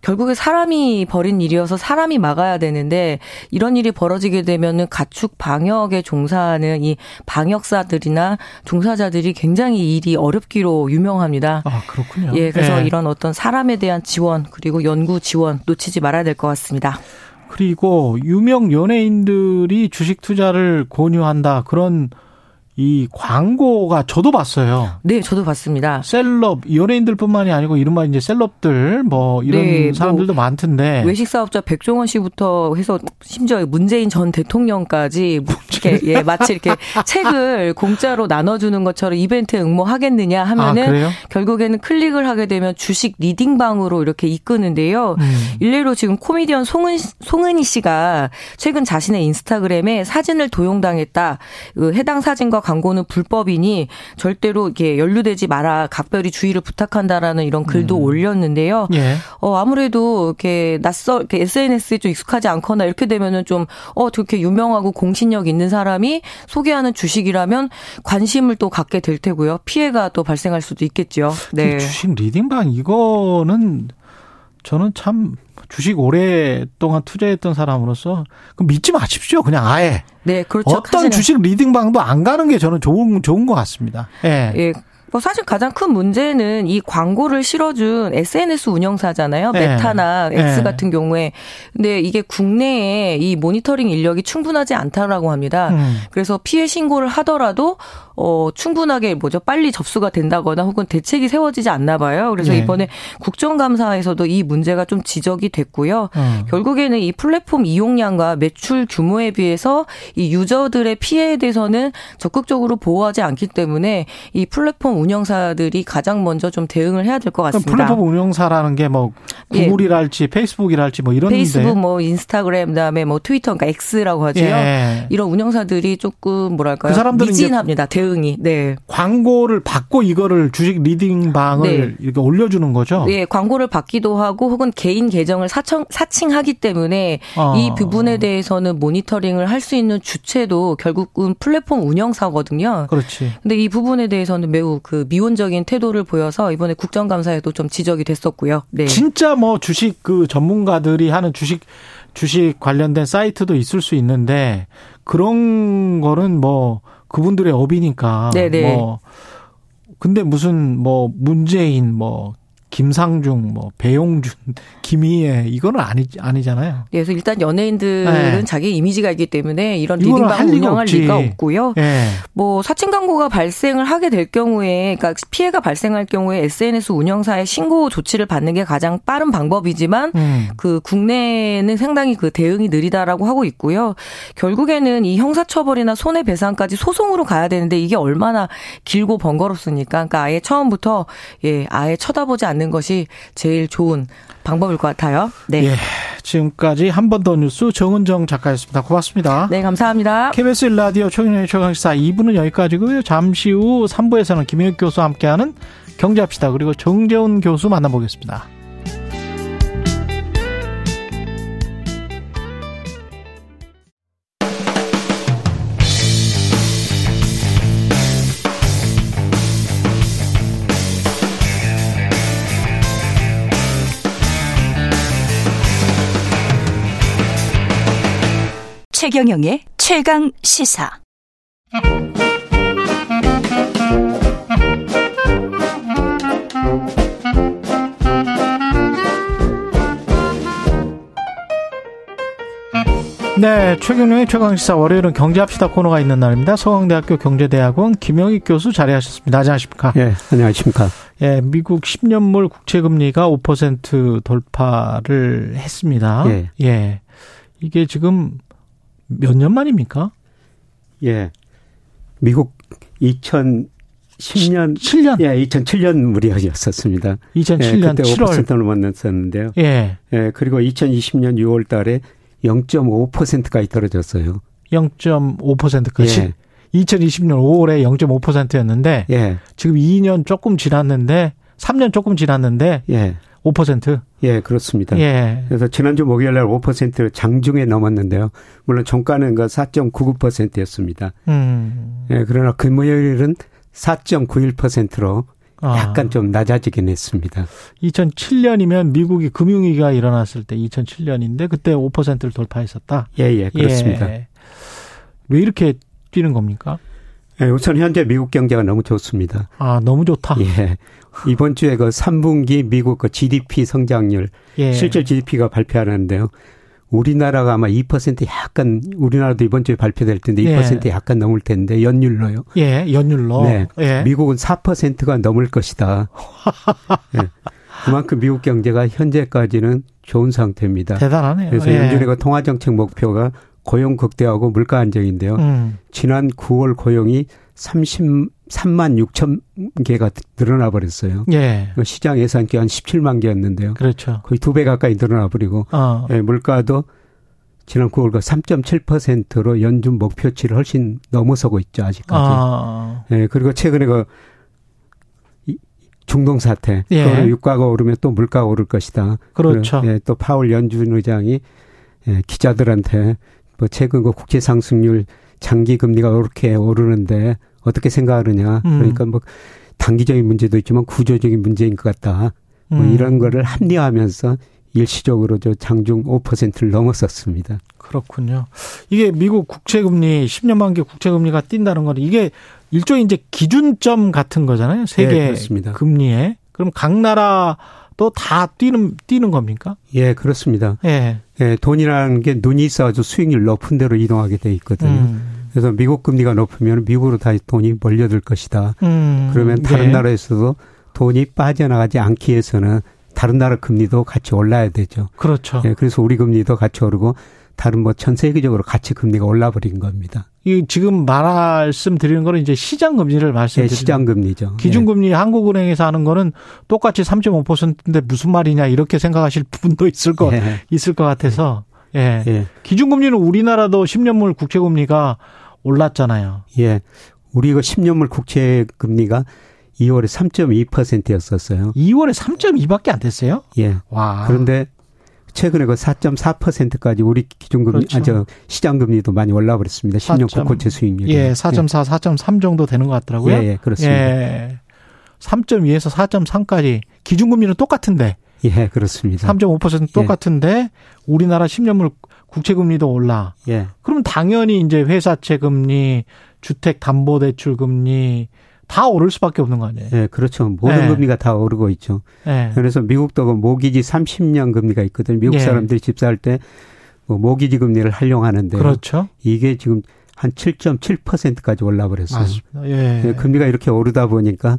결국에 사람이 벌인 일이어서 사람이 막아야 되는데 이런 일이 벌어지게 되면은 가축 방역에 종사하는 이 방역사들이나 종사자들이 굉장히 일이 어렵기로 유명합니다. 아 그렇군요. 예, 그래서 예. 이런 어떤 사람에 대한 지원 그리고 연구 지원 놓치지 말아야 될 것 같습니다. 그리고 유명 연예인들이 주식 투자를 권유한다 그런 이 광고가 저도 봤어요. 네, 저도 봤습니다. 셀럽 연예인들뿐만이 아니고 이른바 이제 셀럽들 뭐 이런 네, 뭐 사람들도 많던데 외식 사업자 백종원 씨부터 해서 심지어 문재인 전 대통령까지 이렇게 예, 마치 이렇게 [LAUGHS] 책을 공짜로 나눠주는 것처럼 이벤트에 응모하겠느냐 아 하면은 그래요? 결국에는 클릭을 하게 되면 주식 리딩방으로 이렇게 이끄는데요. 음. 일례로 지금 코미디언 송은, 송은희 씨가 최근 자신의 인스타그램에 사진을 도용당했다. 그 해당 사진과 광고는 불법이니 절대로 이렇게 연루되지 마라. 각별히 주의를 부탁한다라는 이런 글도 음. 올렸는데요. 예. 어, 아무래도 이렇게 낯설, 이렇게 SNS에 좀 익숙하지 않거나 이렇게 되면은 좀, 어, 저렇게 유명하고 공신력 있는 사람이 소개하는 주식이라면 관심을 또 갖게 될 테고요. 피해가 또 발생할 수도 있겠죠. 네. 그 주식 리딩방 이거는 저는 참 주식 오랫동안 투자했던 사람으로서 그 믿지 마십시오. 그냥 아예 네, 그렇죠. 어떤 사실은- 주식 리딩방도 안 가는 게 저는 좋은 좋은 것 같습니다. 예. 예. 뭐 사실 가장 큰 문제는 이 광고를 실어준 SNS 운영사잖아요. 네. 메타나 X 네. 같은 경우에. 근데 이게 국내에 이 모니터링 인력이 충분하지 않다라고 합니다. 음. 그래서 피해 신고를 하더라도 어 충분하게 뭐죠 빨리 접수가 된다거나 혹은 대책이 세워지지 않나 봐요. 그래서 네. 이번에 국정감사에서도 이 문제가 좀 지적이 됐고요. 음. 결국에는 이 플랫폼 이용량과 매출 규모에 비해서 이 유저들의 피해에 대해서는 적극적으로 보호하지 않기 때문에 이 플랫폼 운영사들이 가장 먼저 좀 대응을 해야 될 것 같습니다. 플랫폼 운영사라는 게 뭐 예. 구글이랄지 페이스북이랄지 뭐 이런 페이스북, 뭐 인스타그램, 그다음에 뭐 트위터, 그러니까 X라고 하죠. 예. 이런 운영사들이 조금 뭐랄까요? 그 사람들은 이제 미진합니다. 대응이. 네. 광고를 받고 이거를 주식 leading 방을 네. 이렇게 올려 주는 거죠. 예, 광고를 받기도 하고 혹은 개인 계정을 사청, 사칭하기 때문에 아. 이 부분에 대해서는 모니터링을 할 수 있는 주체도 결국은 플랫폼 운영사거든요. 그렇지. 근데 이 부분에 대해서는 매우 그 미온적인 태도를 보여서 이번에 국정감사에도 좀 지적이 됐었고요. 네. 진짜 뭐 주식 그 전문가들이 하는 주식 주식 관련된 사이트도 있을 수 있는데 그런 거는 뭐 그분들의 업이니까 네네. 뭐 근데 무슨 뭐 문재인 뭐 김상중 뭐 배용준 [LAUGHS] 김희애 이거는 아니 아니잖아요. 그래서 일단 연예인들은 네. 자기 이미지가 있기 때문에 이런 리가 운영할 없지. 리가 없고요. 예. 뭐 사칭 광고가 발생을 하게 될 경우에 그러니까 피해가 발생할 경우에 SNS 운영사의 신고 조치를 받는 게 가장 빠른 방법이지만 음. 그 국내는 상당히 그 대응이 느리다라고 하고 있고요. 결국에는 이 형사처벌이나 손해배상까지 소송으로 가야 되는데 이게 얼마나 길고 번거롭습니까? 그러니까 아예 처음부터 예 아예 쳐다보지 않는 것이 제일 좋은 방법일 것 같아요. 네, 예. 지금까지 한 번 더 뉴스 정은정 작가였습니다. 고맙습니다. 네 감사합니다. KBS 일라디오 최경영의 최강시사 2부는 여기까지고요. 잠시 후 3부에서는 김영욱 교수와 함께하는 경제합시다. 그리고 정재훈 교수 만나보겠습니다. 최경영의 최강 시사. 네, 최경영의 최강시사 월요일은 경제합시다 코너가 있는 날입니다. 서강대학교 경제대학원 김영익 교수 자리하셨습니다. 안녕하십니까? 예, 안녕하십니까. 예, 미국 10년물 국채금리가 5% 돌파를 했습니다. 예. 예. 이게 지금 몇 년 만입니까? 예. 미국 2000 2010년 7년. 예, 2007년 무렵이었었습니다. 2007년 예, 그때 7월. 5%를 넘었었는데요. 예. 예, 그리고 2020년 6월 달에 0.5%까지 떨어졌어요. 0.5%까지. 예. 2020년 5월에 0.5%였는데 예. 지금 2년 조금 지났는데 3년 조금 지났는데 예. 5%. 예, 그렇습니다. 예. 그래서 지난주 목요일 날 5% 장중에 넘었는데요. 물론 종가는 그 4.99%였습니다. 음. 예, 그러나 금요일은 4.91%로 아. 약간 좀 낮아지긴 했습니다. 2007년이면 미국이 금융위기가 일어났을 때 2007년인데 그때 5%를 돌파했었다. 예, 예, 그렇습니다. 예. 왜 이렇게 뛰는 겁니까? 예, 우선 현재 미국 경제가 너무 좋습니다. 아, 너무 좋다. 예. 이번 주에 그 3분기 미국 그 GDP 성장률, 예. 실질 GDP가 발표하는데요. 우리나라가 아마 2% 약간 우리나라도 이번 주에 발표될 텐데 2% 예. 약간 넘을 텐데 연율로요. 예, 연율로. 네. 예. 미국은 4%가 넘을 것이다. [LAUGHS] 예. 그만큼 미국 경제가 현재까지는 좋은 상태입니다. 대단하네요. 그래서 예. 연준의 그 통화 정책 목표가 고용 극대화하고 물가 안정인데요. 음. 지난 9월 고용이 33만 6천 개가 늘어나 버렸어요. 예. 그 시장 예상기 한 17만 개였는데요. 그렇죠. 거의 두 배 가까이 늘어나 버리고 어. 예, 물가도 지난 9월과 3.7%로 연준 목표치를 훨씬 넘어서고 있죠 아직까지. 아. 예, 그리고 최근에 그 이- 중동 사태, 예. 그거는 유가가 오르면 또 물가가 오를 것이다. 그렇죠. 그리고, 예, 또 파월 연준 의장이 예, 기자들한테 뭐 최근 그 국제 상승률 장기 금리가 이렇게 오르는데 어떻게 생각하느냐. 음. 그러니까 뭐 단기적인 문제도 있지만 구조적인 문제인 것 같다. 뭐 음. 이런 거를 합리화하면서 일시적으로 저 장중 5%를 넘었었습니다. 그렇군요. 이게 미국 국채금리 10년 만기 국채금리가 뛴다는 건 이게 일종의 이제 기준점 같은 거잖아요. 세계 네. 금리에. 그럼 각 나라 도 다 뛰는 뛰는 겁니까? 예, 그렇습니다. 예. 예, 돈이라는 게 눈이 있어가지고 수익률 높은 데로 이동하게 돼 있거든요. 음. 그래서 미국 금리가 높으면 미국으로 다시 돈이 몰려들 것이다. 음. 그러면 다른 예. 나라에서도 돈이 빠져나가지 않기 위해서는 다른 나라 금리도 같이 올라야 되죠. 그렇죠. 예, 그래서 우리 금리도 같이 오르고 다른 뭐 전 세계적으로 같이 금리가 올라 버린 겁니다. 이 지금 말씀드리는 거는 이제 시장 금리를 예, 말씀드리는 시장 금리죠. 기준 금리 한국은행에서 하는 거는 똑같이 3.5%인데 무슨 말이냐 이렇게 생각하실 [LAUGHS] 분도 있을 거 예. 있을 것 같아서 예. 예. 기준 금리는 우리나라도 10년물 국채 금리가 올랐잖아요. 예. 우리 이거 10년물 국채 금리가 2월에 3.2%였었어요. 2월에 3.2밖에 안 됐어요? 예. 와. 그런데 최근에 그 4.4%까지 우리 기준금리, 그렇죠. 아, 저 시장 금리도 많이 올라 버렸습니다. 10년 4.3. 국고채 수익률이. 예, 4.4, 4.3 정도 되는 것 같더라고요. 예, 예, 그렇습니다. 예. 3.2에서 4.3까지 기준금리는 똑같은데 예, 그렇습니다. 3.5% 똑같은데 우리나라 10년물 국채금리도 올라. 예. 그럼 당연히 이제 회사채 금리, 주택 담보 대출 금리 다 오를 수밖에 없는 거 아니에요? 예, 그렇죠. 모든 예. 금리가 다 오르고 있죠. 예. 그래서 미국도 그 모기지 30년 금리가 있거든요. 미국 예. 사람들이 집 살 때뭐 모기지 금리를 활용하는데요. 그렇죠. 이게 지금 한 7.7%까지 올라버렸어요. 맞습니다. 예. 예, 금리가 이렇게 오르다 보니까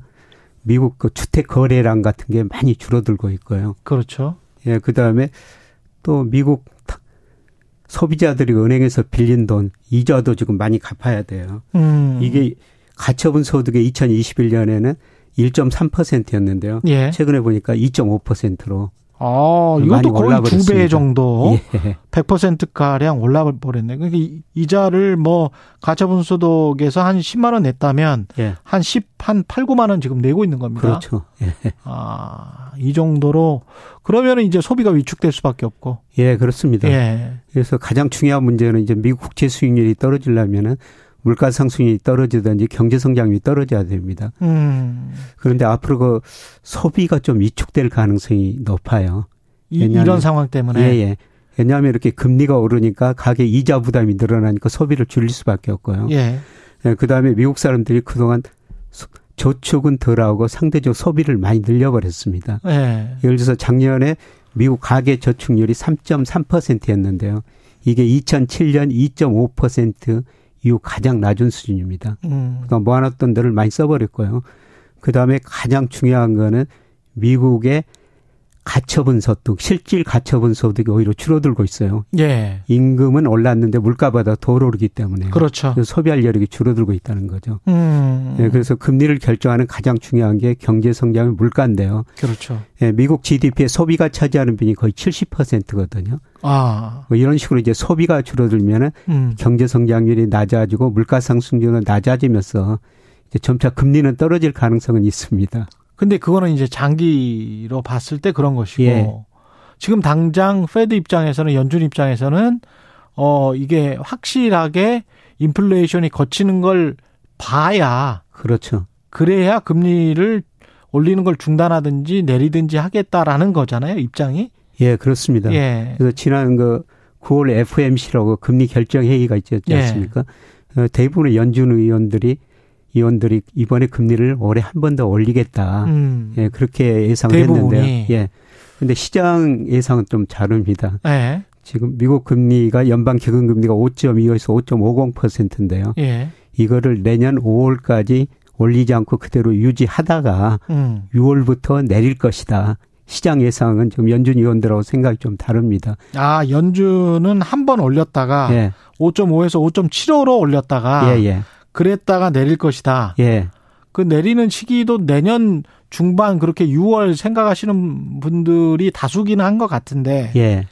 미국 그 주택 거래량 같은 게 많이 줄어들고 있고요. 그렇죠. 예, 그 다음에 또 미국 타- 소비자들이 은행에서 빌린 돈 이자도 지금 많이 갚아야 돼요. 음. 이게 가처분 소득의 2021년에는 1.3%였는데요. 예. 최근에 보니까 2.5%로 아, 이것도 거의 두. 배 정도 예. 100% 가량 올라버렸네. 그러니까 이- 이자를 뭐 가처분 소득에서 한 10만 원 냈다면 예. 한 10, 한 8, 9만 원 지금 내고 있는 겁니다. 그렇죠. 예. 아, 이 정도로 그러면은 이제 소비가 위축될 수밖에 없고. 예, 그렇습니다. 예. 그래서 가장 중요한 문제는 이제 미국 국채 수익률이 떨어지려면은 물가 상승이 떨어지든지 경제 성장률이 떨어져야 됩니다. 음. 그런데 앞으로 그 소비가 좀 위축될 가능성이 높아요. 이, 왜냐하면- 이런 상황 때문에 예, 예. 왜냐하면 이렇게 금리가 오르니까 가계 이자 부담이 늘어나니까 소비를 줄일 수밖에 없고요. 예. 예, 그 다음에 미국 사람들이 그동안 소- 저축은 덜하고 상대적 소비를 많이 늘려버렸습니다. 예. 예를 들어서 작년에 미국 가계 저축률이 3.3%였는데요. 이게 2007년 2.5% 이후 가장 낮은 수준입니다. 음. 그러니까 모아놨던 데를 많이 써버렸고요. 그 다음에 가장 중요한 거는 미국의 가처분 소득, 실질 가처분 소득이 오히려 줄어들고 있어요. 예. 임금은 올랐는데 물가보다 더 오르기 때문에 그렇죠. 소비할 여력이 줄어들고 있다는 거죠. 음. 예, 그래서 금리를 결정하는 가장 중요한 게 경제 성장의 물가인데요. 그렇죠. 예, 미국 GDP의 소비가 차지하는 비율이 거의 70%거든요. 아. 뭐 이런 식으로 이제 소비가 줄어들면은 음. 경제 성장률이 낮아지고 물가 상승률은 낮아지면서 점차 금리는 떨어질 가능성은 있습니다. 근데 그거는 이제 장기로 봤을 때 그런 것이고 예. 지금 당장 페드 입장에서는 연준 입장에서는 어 이게 확실하게 인플레이션이 거치는 걸 봐야 그렇죠. 그래야 금리를 올리는 걸 중단하든지 내리든지 하겠다라는 거잖아요, 입장이. 예, 그렇습니다. 예. 그래서 지난 그 9월 FMC라고 금리 결정 회의가 있지 예. 않습니까? 어, 대부분의 연준 의원들이 의원들이 이번에 금리를 올해 한 번 더 올리겠다. 음. 예, 그렇게 예상을 대부분이. 했는데요. 예. 근데 시장 예상은 좀 다릅니다. 예. 지금 미국 금리가 연방 기금 금리가 5.25에서 5.50%인데요. 예. 이거를 내년 5월까지 올리지 않고 그대로 유지하다가 음. 6월부터 내릴 것이다. 시장 예상은 좀 연준 위원들하고 생각이 좀 다릅니다. 아, 연준은 한 번 올렸다가 예. 5.5에서 5.75로 올렸다가 예, 예. 그랬다가 내릴 것이다. 예. 그 내리는 시기도 내년 중반 그렇게 6월 생각하시는 분들이 다수기는 한 것 같은데 예.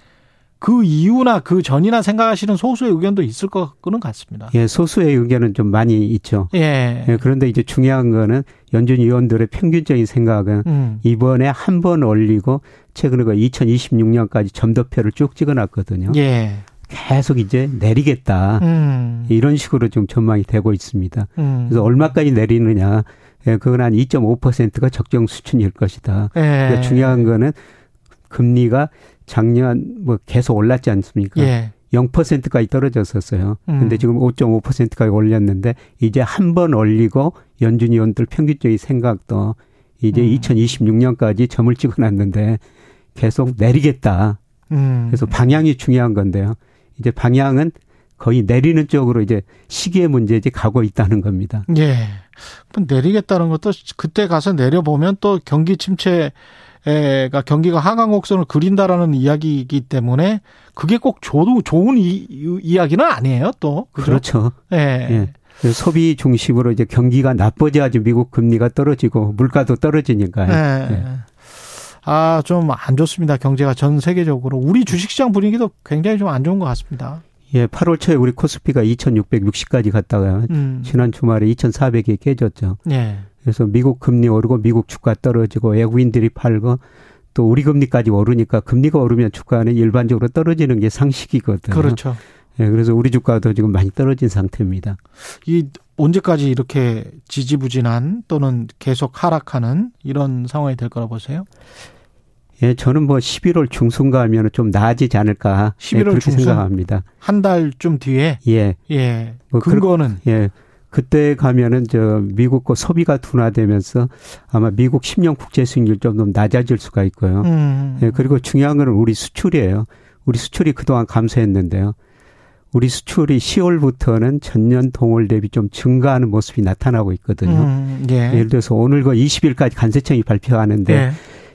그 이유나 그 전이나 생각하시는 소수의 의견도 있을 것는 같습니다. 예, 소수의 의견은 좀 많이 있죠. 예. 예, 그런데 이제 중요한 거는 연준 위원들의 평균적인 생각은 음. 이번에 한 번 올리고 최근에 그 2026년까지 점도표를 쭉 찍어놨거든요. 예. 계속 이제 내리겠다. 음. 이런 식으로 좀 전망이 되고 있습니다. 음. 그래서 얼마까지 내리느냐. 예, 그건 한 2.5%가 적정 수준일 것이다. 예. 그러니까 중요한 거는 금리가 작년 뭐 계속 올랐지 않습니까? 예. 0%까지 떨어졌었어요. 음. 근데 지금 5.5%까지 올렸는데 이제 한 번 올리고 연준 위원들 평균적인 생각도 이제 음. 2026년까지 점을 찍어 놨는데 계속 내리겠다. 음. 그래서 방향이 중요한 건데요. 이제 방향은 거의 내리는 쪽으로 이제 시기의 문제지 가고 있다는 겁니다. 예. 내리겠다는 것도 그때 가서 내려보면 또 경기 침체 가 경기가 하강 곡선을 그린다라는 이야기이기 때문에 그게 꼭 좋은, 좋은 이, 이야기는 아니에요, 또. 그죠? 그렇죠. 예. 예. 소비 중심으로 이제 경기가 나빠져야지 미국 금리가 떨어지고 물가도 떨어지니까요. 예. 예. 아, 좀 안 좋습니다. 경제가 전 세계적으로. 우리 주식시장 분위기도 굉장히 좀 안 좋은 것 같습니다. 예, 8월 초에 우리 코스피가 2,660까지 갔다가 음. 지난 주말에 2,400이 깨졌죠. 예. 그래서 미국 금리 오르고 미국 주가 떨어지고 외국인들이 팔고 또 우리 금리까지 오르니까 금리가 오르면 주가는 일반적으로 떨어지는 게 상식이거든요. 그렇죠. 예, 그래서 우리 주가도 지금 많이 떨어진 상태입니다. 이 언제까지 이렇게 지지부진한 또는 계속 하락하는 이런 상황이 될 거라 보세요? 예, 저는 뭐 11월 중순 가면 좀 나아지지 않을까. 11월 예, 그렇게 중순? 생각합니다. 한 달쯤 뒤에 예. 예. 뭐 근거는 예. 그때 가면은 저 미국 거 소비가 둔화되면서 아마 미국 10년 국제 수익률 좀더 낮아질 수가 있고요. 음. 예, 그리고 중요한 거는 우리 수출이에요. 우리 수출이 그동안 감소했는데요. 우리 수출이 10월부터는 전년 동월 대비 좀 증가하는 모습이 나타나고 있거든요. 음, 예. 예를 들어서 오늘 그 20일까지 간세청이 발표하는데 예.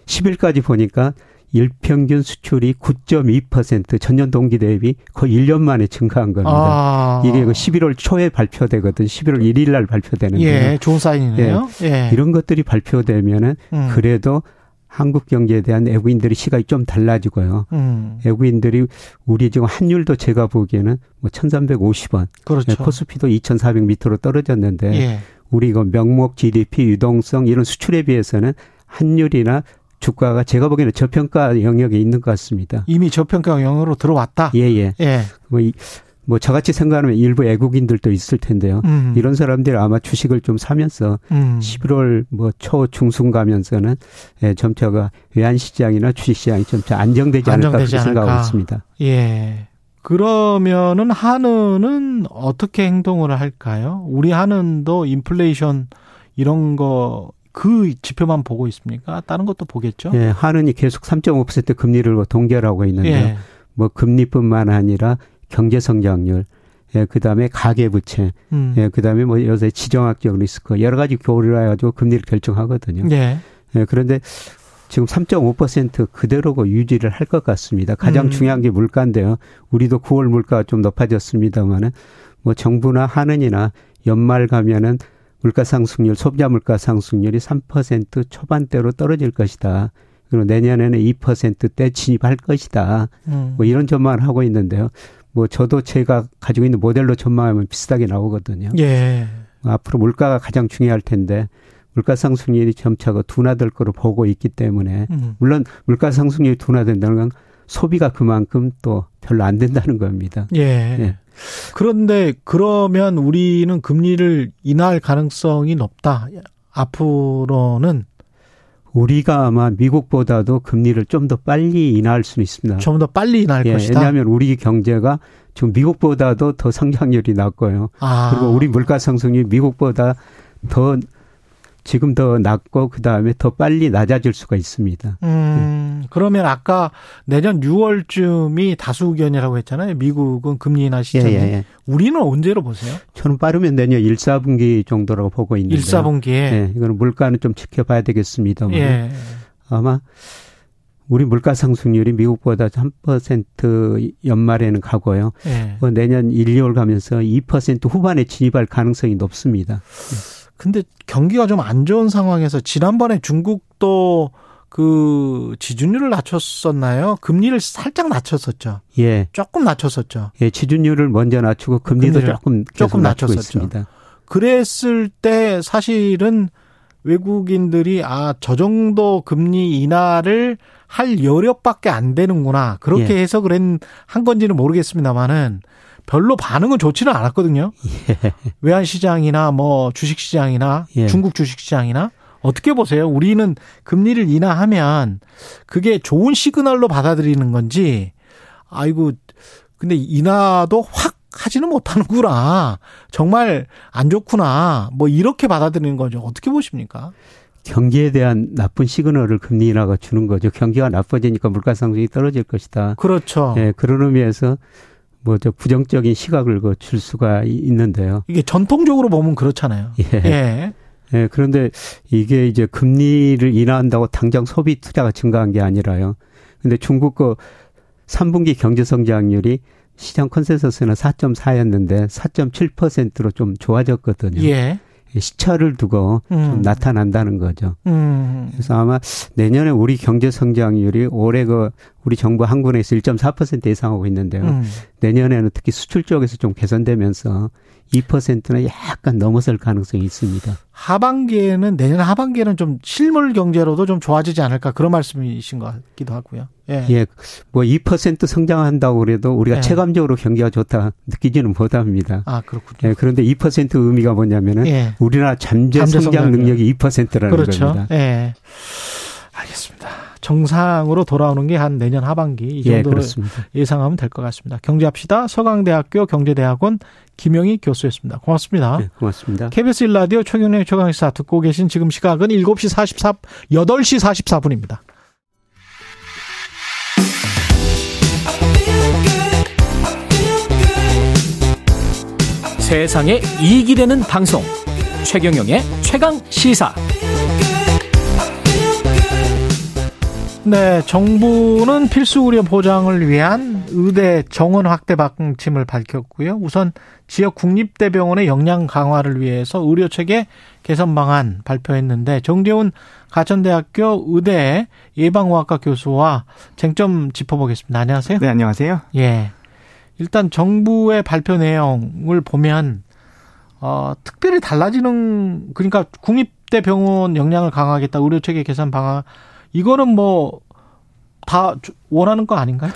10일까지 보니까 일평균 수출이 9.2% 전년 동기 대비 거의 1년 만에 증가한 겁니다. 아. 이게 그 11월 초에 발표되거든. 11월 1일 날 발표되는데 예, 좋은 사인이네요. 예. 이런 것들이 발표되면은 음. 그래도 한국 경제에 대한 외국인들의 시각이 좀 달라지고요. 음. 외국인들이 우리 지금 환율도 제가 보기에는 뭐 1,350원, 그렇죠. 코스피도 2,400 밑으로 떨어졌는데 예. 우리 이거 명목 GDP 유동성 이런 수출에 비해서는 환율이나 주가가 제가 보기에는 저평가 영역에 있는 것 같습니다. 이미 저평가 영역으로 들어왔다. 예, 예. 예. 뭐, 이, 뭐 저같이 생각하면 일부 외국인들도 있을 텐데요. 음. 이런 사람들이 아마 주식을 좀 사면서 음. 11월 뭐 초 중순 가면서는 예, 점차가 외환 시장이나 주식 시장이 점차 안정되지 않을까 그렇게 생각하고. 있습니다. 예. 그러면은 한은은 어떻게 행동을 할까요? 우리 한은도 인플레이션 이런 거 그 지표만 보고 있습니까? 다른 것도 보겠죠? 예, 한은이 계속 3.5% 금리를 동결 하고 있는데요. 예. 뭐 금리뿐만 아니라 경제 성장률, 예, 그 다음에 가계 부채, 음. 예, 그 다음에 뭐 요새 지정학적 리스크 여러 가지 교류를 해 가지고 금리를 결정하거든요. 예. 예, 그런데 지금 3.5% 그대로 유지를 할 것 같습니다. 가장 음. 중요한 게 물가인데요. 우리도 9월 물가가 좀 높아졌습니다만은 뭐 정부나 한은이나 연말 가면은 물가 상승률, 소비자 물가 상승률이 3% 초반대로 떨어질 것이다. 그리고 내년에는 2%대 진입할 것이다. 음. 뭐 이런 전망을 하고 있는데요. 뭐 저도 제가 가지고 있는 모델로 전망하면 비슷하게 나오거든요. 예. 앞으로 물가가 가장 중요할 텐데 물가 상승률이 점차 그 둔화될 거로 보고 있기 때문에 음. 물론 물가 상승률이 둔화된다는 건 소비가 그만큼 또 별로 안 된다는 겁니다. 예. 예. 그런데 그러면 우리는 금리를 인하할 가능성이 높다. 앞으로는 우리가 아마 미국보다도 금리를 좀 더 빨리 인하할 수 있습니다. 좀 더 빨리 인하할 예, 것이다. 왜냐하면 우리 경제가 지금 미국보다도 더 성장률이 낮고요. 아. 그리고 우리 물가 상승률이 미국보다 더 지금 더 낮고 그 다음에 더 빨리 낮아질 수가 있습니다. 음, 그러면 아까 내년 6월쯤이 다수 의견이라고 했잖아요. 미국은 금리 인하 시점이. 예, 예, 예. 우리는 언제로 보세요? 저는 빠르면 내년 1, 4분기 정도라고 보고 있는데. 1, 4분기에. 예, 이거는 물가는 좀 지켜봐야 되겠습니다만. 예. 아마 우리 물가 상승률이 미국보다 3% 연말에는 가고요. 예. 뭐 내년 1, 2월 가면서 2% 후반에 진입할 가능성이 높습니다. 근데 경기가 좀 안 좋은 상황에서 지난번에 중국도 그 지준율을 낮췄었나요? 금리를 살짝 낮췄었죠. 예. 조금 낮췄었죠. 예, 지준율을 먼저 낮추고 금리도 금리를 조금 낮췄었죠. 있습니다. 그랬을 때 사실은 외국인들이 아, 저 정도 금리 인하를 할 여력밖에 안 되는구나. 그렇게 예. 해석을 한, 한 건지는 모르겠습니다만은 별로 반응은 좋지는 않았거든요. 외환 시장이나 뭐 주식 시장이나 예. 중국 주식 시장이나 어떻게 보세요? 우리는 금리를 인하하면 그게 좋은 시그널로 받아들이는 건지 아이고 근데 인하도 확 하지는 못하는구나. 정말 안 좋구나. 뭐 이렇게 받아들이는 거죠. 어떻게 보십니까? 경기에 대한 나쁜 시그널을 금리 인하가 주는 거죠. 경기가 나빠지니까 물가 상승이 떨어질 것이다. 그렇죠. 예, 그런 의미에서 뭐저 부정적인 시각을 그줄 수가 이- 있는데요. 이게 전통적으로 보면 그렇잖아요. 예. 예. 예, 그런데 이게 이제 금리를 인하한다고 당장 소비 투자가 증가한 게 아니라요. 근데 중국 그 3분기 경제 성장률이 시장 컨센서스는 4.4였는데 4.7%로 좀 좋아졌거든요. 예. 시차를 두고 음. 좀 나타난다는 거죠. 음. 그래서 아마 내년에 우리 경제 성장률이 올해 그 우리 정부 한군에서 1.4% 예상하고 있는데요. 음. 내년에는 특히 수출 쪽에서 좀 개선되면서 2%는 약간 넘어설 가능성이 있습니다. 하반기에는 내년 하반기에는 좀 실물 경제로도 좀 좋아지지 않을까 그런 말씀이신 것 같기도 하고요. 예. 예, 뭐 2% 성장한다고 그래도 우리가 예. 체감적으로 경기가 좋다 느끼지는 못합니다. 아 그렇군요. 예, 그런데 2% 의미가 뭐냐면은 예. 우리나라 잠재, 잠재 성장. 능력이 2%라는 그렇죠. 겁니다. 예. 알겠습니다. 정상으로 돌아오는 게 한 내년 하반기 이 예, 정도로 그렇습니다. 예상하면 될 것 같습니다. 경제합시다. 서강대학교 경제대학원 김영희 교수였습니다. 고맙습니다. 네, 고맙습니다. KBS 1라디오 최경련의 최강시사 듣고 계신 지금 시각은 7시 44, 8시 44분입니다. 세상에 이익이 되는 방송 최경영의 최강 시사 네, 정부는 필수 의료 보장을 위한 의대 정원 확대 방침을 밝혔고요. 우선 지역 국립대병원의 역량 강화를 위해서 의료 체계 개선 방안 발표했는데 정재훈 가천대학교 의대 예방의학과 교수와 쟁점 짚어보겠습니다. 안녕하세요. 네, 안녕하세요. 예. 일단 정부의 발표 내용을 보면 어, 특별히 달라지는 그러니까 국립대 병원 역량을 강화하겠다 의료 체계 개선 방안 이거는 뭐 다 원하는 거 아닌가요?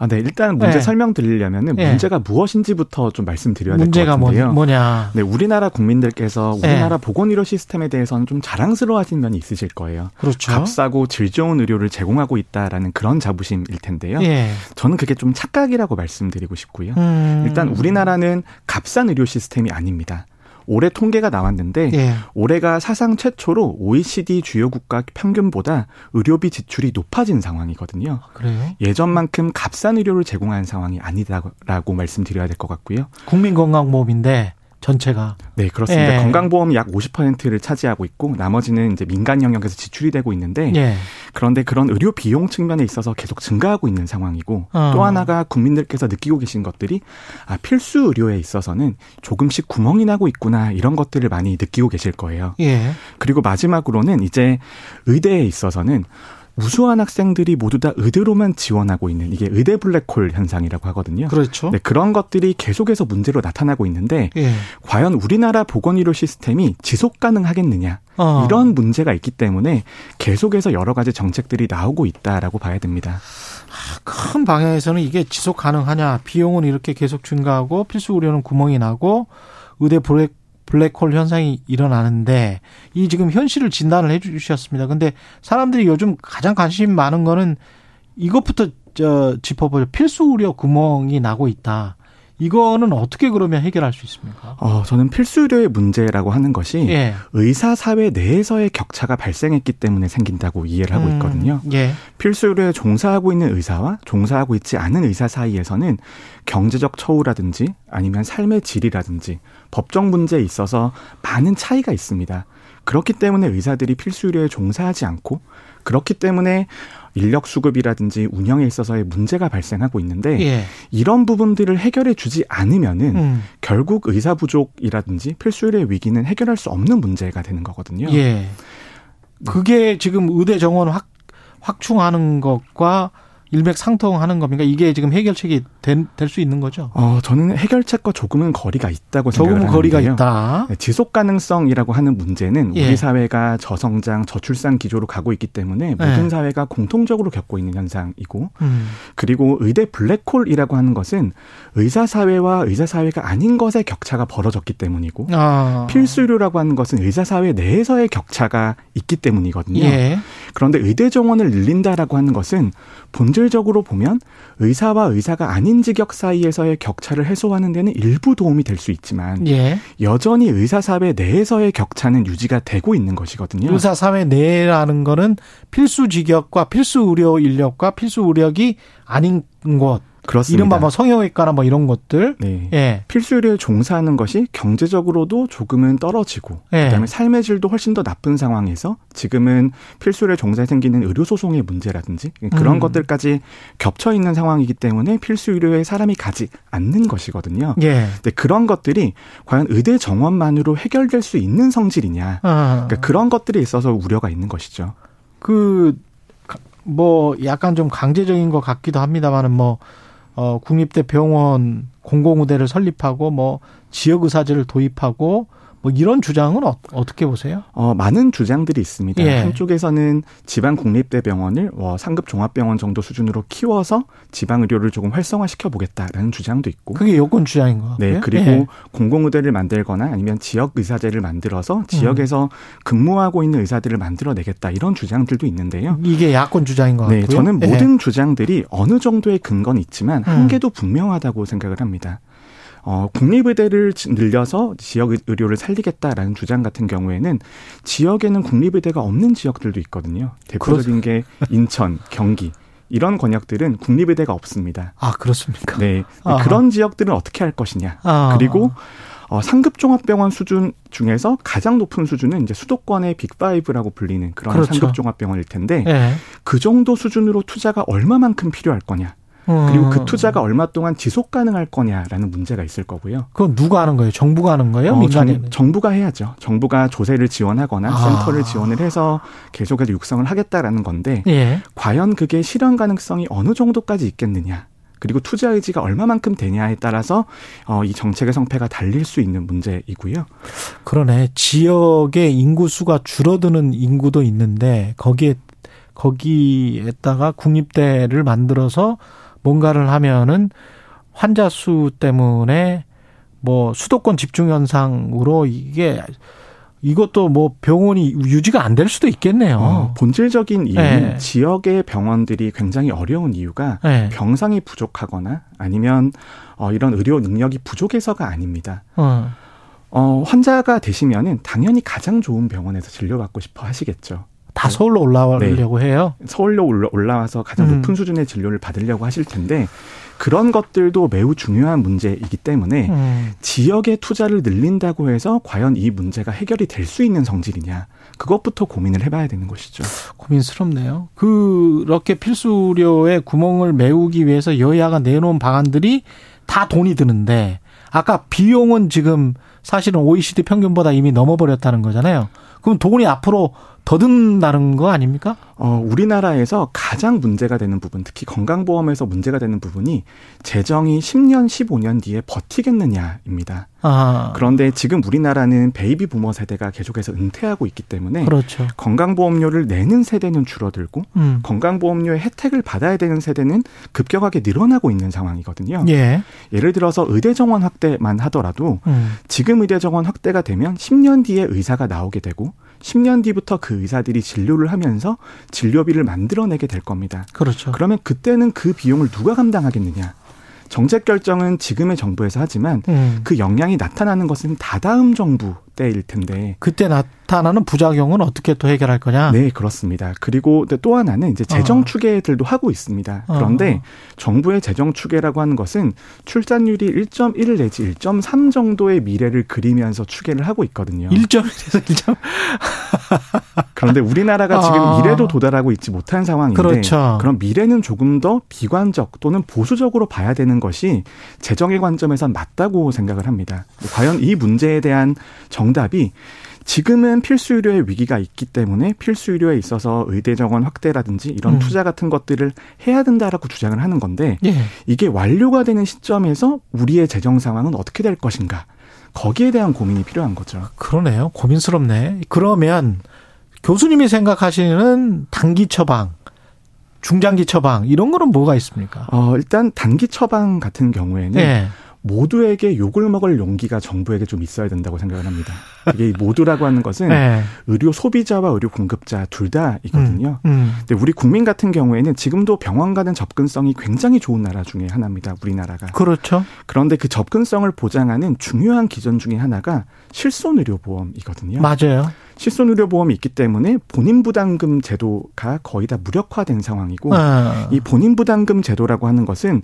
아, 네, 일단 문제 네. 설명 드리려면은 네. 문제가 무엇인지부터 좀 말씀드려야 될것 문제가 뭐, 같은데요. 뭐냐? 네, 우리나라 국민들께서 네. 우리나라 보건 의료 시스템에 대해서는 좀 자랑스러워하시는 면이 있으실 거예요. 그렇죠. 값싸고 질 좋은 의료를 제공하고 있다라는 그런 자부심일 텐데요. 예. 저는 그게 좀 착각이라고 말씀드리고 싶고요. 음. 일단 우리나라는 값싼 의료 시스템이 아닙니다. 올해 통계가 나왔는데 예. 올해가 사상 최초로 OECD 주요 국가 평균보다 의료비 지출이 높아진 상황이거든요. 그래요? 예전만큼 값싼 의료를 제공하는 상황이 아니다라고 말씀드려야 될 것 같고요. 국민건강보험인데 전체가. 네, 그렇습니다. 예. 건강보험이 약 50%를 차지하고 있고 나머지는 이제 민간 영역에서 지출이 되고 있는데 예. 그런데 그런 의료 비용 측면에 있어서 계속 증가하고 있는 상황이고 어. 또 하나가 국민들께서 느끼고 계신 것들이 아, 필수 의료에 있어서는 조금씩 구멍이 나고 있구나 이런 것들을 많이 느끼고 계실 거예요. 예. 그리고 마지막으로는 이제 의대에 있어서는 우수한 학생들이 모두 다 의대로만 지원하고 있는 이게 의대 블랙홀 현상이라고 하거든요. 그렇죠. 네, 그런 것들이 계속해서 문제로 나타나고 있는데 예. 과연 우리나라 보건의료 시스템이 지속 가능하겠느냐 어. 이런 문제가 있기 때문에 계속해서 여러 가지 정책들이 나오고 있다라고 봐야 됩니다. 큰 방향에서는 이게 지속 가능하냐, 비용은 이렇게 계속 증가하고 필수 의료는 구멍이 나고 의대 블랙 블랙홀 현상이 일어나는데 이 지금 현실을 진단을 해 주셨습니다. 근데 사람들이 요즘 가장 관심 많은 거는 이것부터 저 짚어보죠. 필수 의료 구멍이 나고 있다. 이거는 어떻게 그러면 해결할 수 있습니까? 어, 저는 필수 의료의 문제라고 하는 것이 예. 의사 사회 내에서의 격차가 발생했기 때문에 생긴다고 이해를 하고 음, 있거든요. 예. 필수 의료에 종사하고 있는 의사와 종사하고 있지 않은 의사 사이에서는 경제적 처우라든지 아니면 삶의 질이라든지 법적 문제에 있어서 많은 차이가 있습니다. 그렇기 때문에 의사들이 필수 의료에 종사하지 않고 그렇기 때문에 인력 수급이라든지 운영에 있어서의 문제가 발생하고 있는데 예. 이런 부분들을 해결해 주지 않으면은 음. 결국 의사 부족이라든지 필수 의료의 위기는 해결할 수 없는 문제가 되는 거거든요. 예. 그게 지금 의대 정원 확 확충하는 것과 일맥상통하는 겁니까? 이게 지금 해결책이 될 수 있는 거죠? 어, 저는 해결책과 조금은 거리가 있다고 생각을 조금 거리가 하는데요. 있다. 네, 지속 가능성이라고 하는 문제는 예. 우리 사회가 저성장, 저출산 기조로 가고 있기 때문에 모든 예. 사회가 공통적으로 겪고 있는 현상이고 음. 그리고 의대 블랙홀이라고 하는 것은 의사 사회와 의사 사회가 아닌 것의 격차가 벌어졌기 때문이고 아. 필수 의료라고 하는 것은 의사 사회 내에서의 격차가 있기 때문이거든요. 예. 그런데 의대 정원을 늘린다라고 하는 것은 본질 적으로 보면 의사와 의사가 아닌 직역 사이에서의 격차를 해소하는 데는 일부 도움이 될 수 있지만 예. 여전히 의사 사회 내에서의 격차는 유지가 되고 있는 것이거든요. 의사 사회 내라는 거는 필수 직역과 필수 의료 인력과 필수 의력이 아닌 곳. 그렇습니다. 이른바 뭐 성형외과나 뭐 이런 것들. 네. 예. 필수 의료에 종사하는 것이 경제적으로도 조금은 떨어지고 예. 그다음에 삶의 질도 훨씬 더 나쁜 상황에서 지금은 필수 의료에 종사에 생기는 의료 소송의 문제라든지 그런 음. 것들까지 겹쳐 있는 상황이기 때문에 필수 의료에 사람이 가지 않는 것이거든요. 예. 근데 그런 것들이 과연 의대 정원만으로 해결될 수 있는 성질이냐? 아. 그러니까 그런 것들이 있어서 우려가 있는 것이죠. 그, 가- 뭐, 약간 좀 강제적인 것 같기도 합니다만은 뭐, 어, 국립대 병원 공공의대를 설립하고 뭐, 지역 의사제를 도입하고 뭐 이런 주장은 어, 어떻게 보세요? 어, 많은 주장들이 있습니다. 예. 한쪽에서는 지방 국립대 병원을 어, 상급 종합병원 정도 수준으로 키워서 지방 의료를 조금 활성화시켜 보겠다라는 주장도 있고. 그게 요건 주장인 것 같고요. 네, 그리고 예. 공공의대를 만들거나 아니면 지역 의사제를 만들어서 지역에서 음. 근무하고 있는 의사들을 만들어 내겠다 이런 주장들도 있는데요. 이게 야권 주장인 것 같고요. 네, 저는 예. 모든 주장들이 어느 정도의 근거는 있지만 음. 한계도 분명하다고 생각을 합니다. 어, 국립의대를 지- 늘려서 지역 의- 의료를 살리겠다라는 주장 같은 경우에는 지역에는 국립의대가 없는 지역들도 있거든요. 대표적인 게 인천, 경기 이런 권역들은 국립의대가 없습니다. 아 그렇습니까? 네, 아하. 그런 지역들은 어떻게 할 것이냐. 아. 그리고 어, 상급 종합병원 수준 중에서 가장 높은 수준은 이제 수도권의 빅5라고 불리는 그런 그렇죠. 상급 종합병원일 텐데 예. 그 정도 수준으로 투자가 얼마만큼 필요할 거냐. 그리고 음. 그 투자가 얼마 동안 지속 가능할 거냐라는 문제가 있을 거고요. 그건 누가 하는 거예요? 정부가 하는 거예요? 어, 민간이? 정, 정부가 해야죠. 정부가 조세를 지원하거나 아. 센터를 지원을 해서 계속해서 육성을 하겠다라는 건데 예. 과연 그게 실현 가능성이 어느 정도까지 있겠느냐. 그리고 투자 의지가 얼마만큼 되냐에 따라서 어, 이 정책의 성패가 달릴 수 있는 문제이고요. 그러네. 지역의 인구 수가 줄어드는 인구도 있는데 거기에 거기에다가 국립대를 만들어서 뭔가를 하면은 환자 수 때문에 뭐 수도권 집중 현상으로 이게 이것도 뭐 병원이 유지가 안 될 수도 있겠네요. 어, 본질적인 이유는 네. 지역의 병원들이 굉장히 어려운 이유가 네. 병상이 부족하거나 아니면 어, 이런 의료 능력이 부족해서가 아닙니다. 어. 어, 환자가 되시면은 당연히 가장 좋은 병원에서 진료받고 싶어 하시겠죠. 다 서울로 올라오려고 네. 해요. 서울로 올라- 올라와서 가장 음. 높은 수준의 진료를 받으려고 하실 텐데 그런 것들도 매우 중요한 문제이기 때문에 음. 지역의 투자를 늘린다고 해서 과연 이 문제가 해결이 될 수 있는 성질이냐 그것부터 고민을 해봐야 되는 것이죠. 고민스럽네요. 그렇게 필수료의 구멍을 메우기 위해서 여야가 내놓은 방안들이 다 돈이 드는데 아까 비용은 지금 사실은 OECD 평균보다 이미 넘어버렸다는 거잖아요. 그럼 돈이 앞으로 더 든다는 거 아닙니까? 어, 우리나라에서 가장 문제가 되는 부분, 특히 건강보험에서 문제가 되는 부분이 재정이 10년, 15년 뒤에 버티겠느냐입니다. 아, 그런데 지금 우리나라는 baby boomer 세대가 계속해서 은퇴하고 있기 때문에 그렇죠. 건강보험료를 내는 세대는 줄어들고 음. 건강보험료의 혜택을 받아야 되는 세대는 급격하게 늘어나고 있는 상황이거든요. 예. 예를 들어서 의대 정원 확대만 하더라도 음. 지금 의대 정원 확대가 되면 10년 뒤에 의사가 나오게 되고 10년 뒤부터 그 의사들이 진료를 하면서 진료비를 만들어내게 될 겁니다. 그렇죠. 그러면 그때는 그 비용을 누가 감당하겠느냐? 정책 결정은 지금의 정부에서 하지만 음. 그 영향이 나타나는 것은 다다음 정부 때일 텐데. 그때 나 타나는 부작용은 어떻게 또 해결할 거냐? 네, 그렇습니다. 그리고 또 하나는 이제 재정 추계들도 하고 있습니다. 그런데 어. 정부의 재정 추계라고 하는 것은 출산율이 1.1 내지 1.3 정도의 미래를 그리면서 추계를 하고 있거든요. 1점에서 1점. [LAUGHS] 그런데 우리나라가 지금 아. 미래도 도달하고 있지 못한 상황인데 그렇죠. 럼 미래는 조금 더 비관적 또는 보수적으로 봐야 되는 것이 재정의 관점에선 맞다고 생각을 합니다. 과연 이 문제에 대한 정답이 지금은 필수 의료의 위기가 있기 때문에 필수 의료에 있어서 의대 정원 확대라든지 이런 음. 투자 같은 것들을 해야 된다라고 주장을 하는 건데 예. 이게 완료가 되는 시점에서 우리의 재정 상황은 어떻게 될 것인가 거기에 대한 고민이 필요한 거죠. 그러네요. 고민스럽네. 그러면 교수님이 생각하시는 단기 처방, 중장기 처방 이런 거는 뭐가 있습니까? 어, 일단 단기 처방 같은 경우에는 예. 모두에게 욕을 먹을 용기가 정부에게 좀 있어야 된다고 생각을 합니다. 이게 이 모두라고 하는 것은 예. 의료 소비자와 의료 공급자 둘 다이거든요. 음. 근데 우리 국민 같은 경우에는 지금도 병원 가는 접근성이 굉장히 좋은 나라 중에 하나입니다. 우리나라가. 그렇죠. 그런데 그 접근성을 보장하는 중요한 기전 중에 하나가 실손 의료 보험이거든요. 맞아요. 실손 의료 보험이 있기 때문에 본인 부담금 제도가 거의 다 무력화된 상황이고 아. 이 본인 부담금 제도라고 하는 것은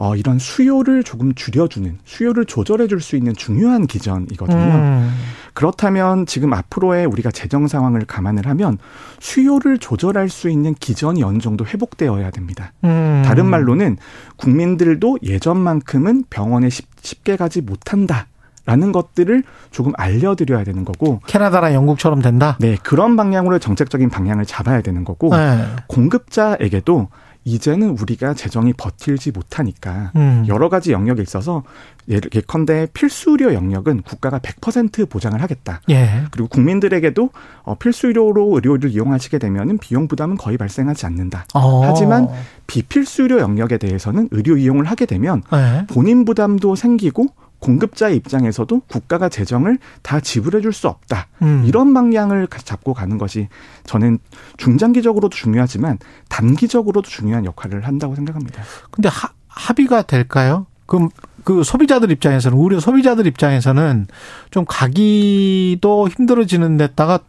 어, 이런 수요를 조금 줄여주는 수요를 조절해 줄 수 있는 중요한 기전이거든요. 음. 그렇다면 지금 앞으로의 우리가 재정 상황을 감안을 하면 수요를 조절할 수 있는 기전이 어느 정도 회복되어야 됩니다. 음. 다른 말로는 국민들도 예전만큼은 병원에 쉽, 쉽게 가지 못한다. 라는 것들을 조금 알려드려야 되는 거고. 캐나다나 영국처럼 된다? 네, 그런 방향으로 정책적인 방향을 잡아야 되는 거고. 네. 공급자에게도 이제는 우리가 재정이 버틸지 못하니까 음. 여러 가지 영역에 있어서 예컨대 필수 의료 영역은 국가가 100% 보장을 하겠다. 예. 그리고 국민들에게도 어, 필수 의료로 의료를 이용하시게 되면은 비용 부담은 거의 발생하지 않는다. 어. 하지만 비필수 의료 영역에 대해서는 의료 이용을 하게 되면 네. 본인 부담도 생기고 공급자의 입장에서도 국가가 재정을 다 지불해 줄 수 없다. 음. 이런 방향을 가- 잡고 가는 것이 저는 중장기적으로도 중요하지만 단기적으로도 중요한 역할을 한다고 생각합니다. 근데 하, 합의가 될까요? 그럼 그 소비자들 입장에서는 의료 소비자들 입장에서는 좀 가기도 힘들어지는 데다가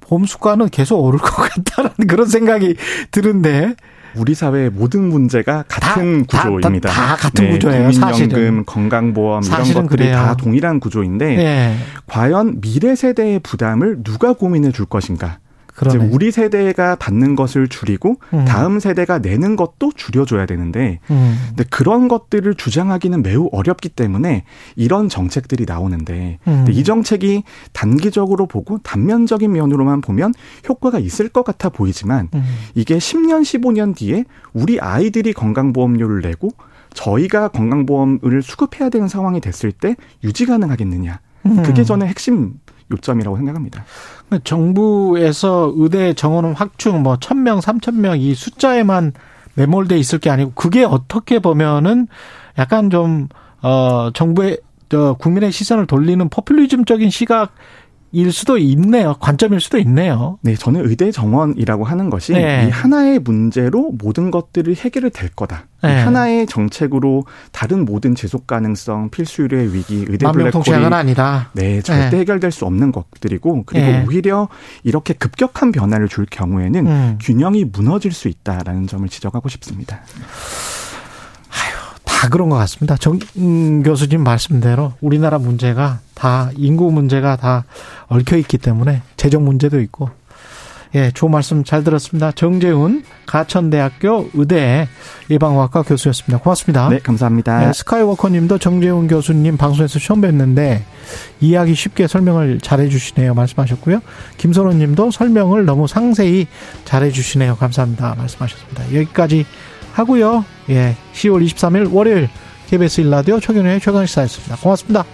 보험 수가는 계속 오를 것 같다는 그런 생각이 드는데 우리 사회의 모든 문제가 같은 다- 다- 구조입니다. 네, 다 같은 구조예요, 국민연금, 사실은. 건강보험 이런 사실은 것들이 그래요. 다 동일한 구조인데 예. 과연 미래 세대의 부담을 누가 고민해 줄 것인가? 이제 그러네. 우리 세대가 받는 것을 줄이고 음. 다음 세대가 내는 것도 줄여줘야 되는데 음. 근데 그런 것들을 주장하기는 매우 어렵기 때문에 이런 정책들이 나오는데 음. 근데 이 정책이 단기적으로 보고 단면적인 면으로만 보면 효과가 있을 것 같아 보이지만 음. 이게 10년, 15년 뒤에 우리 아이들이 건강보험료를 내고 저희가 건강보험을 수급해야 되는 상황이 됐을 때 유지 가능하겠느냐. 음. 그게 저는 핵심 요점이라고 생각합니다. 정부에서 의대 정원 확충 뭐 1000명, 3000명 이 숫자에만 매몰돼 있을 게 아니고 그게 어떻게 보면은 약간 좀 어 정부의 저 국민의 시선을 돌리는 포퓰리즘적인 시각이 일 수도 있네요. 관점일 수도 있네요. 네, 저는 의대 정원이라고 하는 것이 네. 이 하나의 문제로 모든 것들이 해결이 될 거다. 이 네. 하나의 정책으로 다른 모든 지속 가능성, 필수의료의 위기, 의대 블랙홀이 아니다. 네, 절대 네. 해결될 수 없는 것들이고 그리고 네. 오히려 이렇게 급격한 변화를 줄 경우에는 음. 균형이 무너질 수 있다라는 점을 지적하고 싶습니다. 다 그런 것 같습니다. 정 음, 교수님 말씀대로 우리나라 문제가 다 인구 문제가 다 얽혀 있기 때문에 재정 문제도 있고 예, 좋은 말씀 잘 들었습니다. 정재훈 가천대학교 의대 예방의학과 교수였습니다. 고맙습니다. 네, 감사합니다. 네, 스카이워커님도 정재훈 교수님 방송에서 처음 뵀는데 이야기 쉽게 설명을 잘해주시네요. 말씀하셨고요. 김선호님도 설명을 너무 상세히 잘해주시네요. 감사합니다. 말씀하셨습니다. 여기까지 하고요. 예, 10월 23일 월요일 KBS 일라디오 최경영의 최강시사였습니다. 고맙습니다.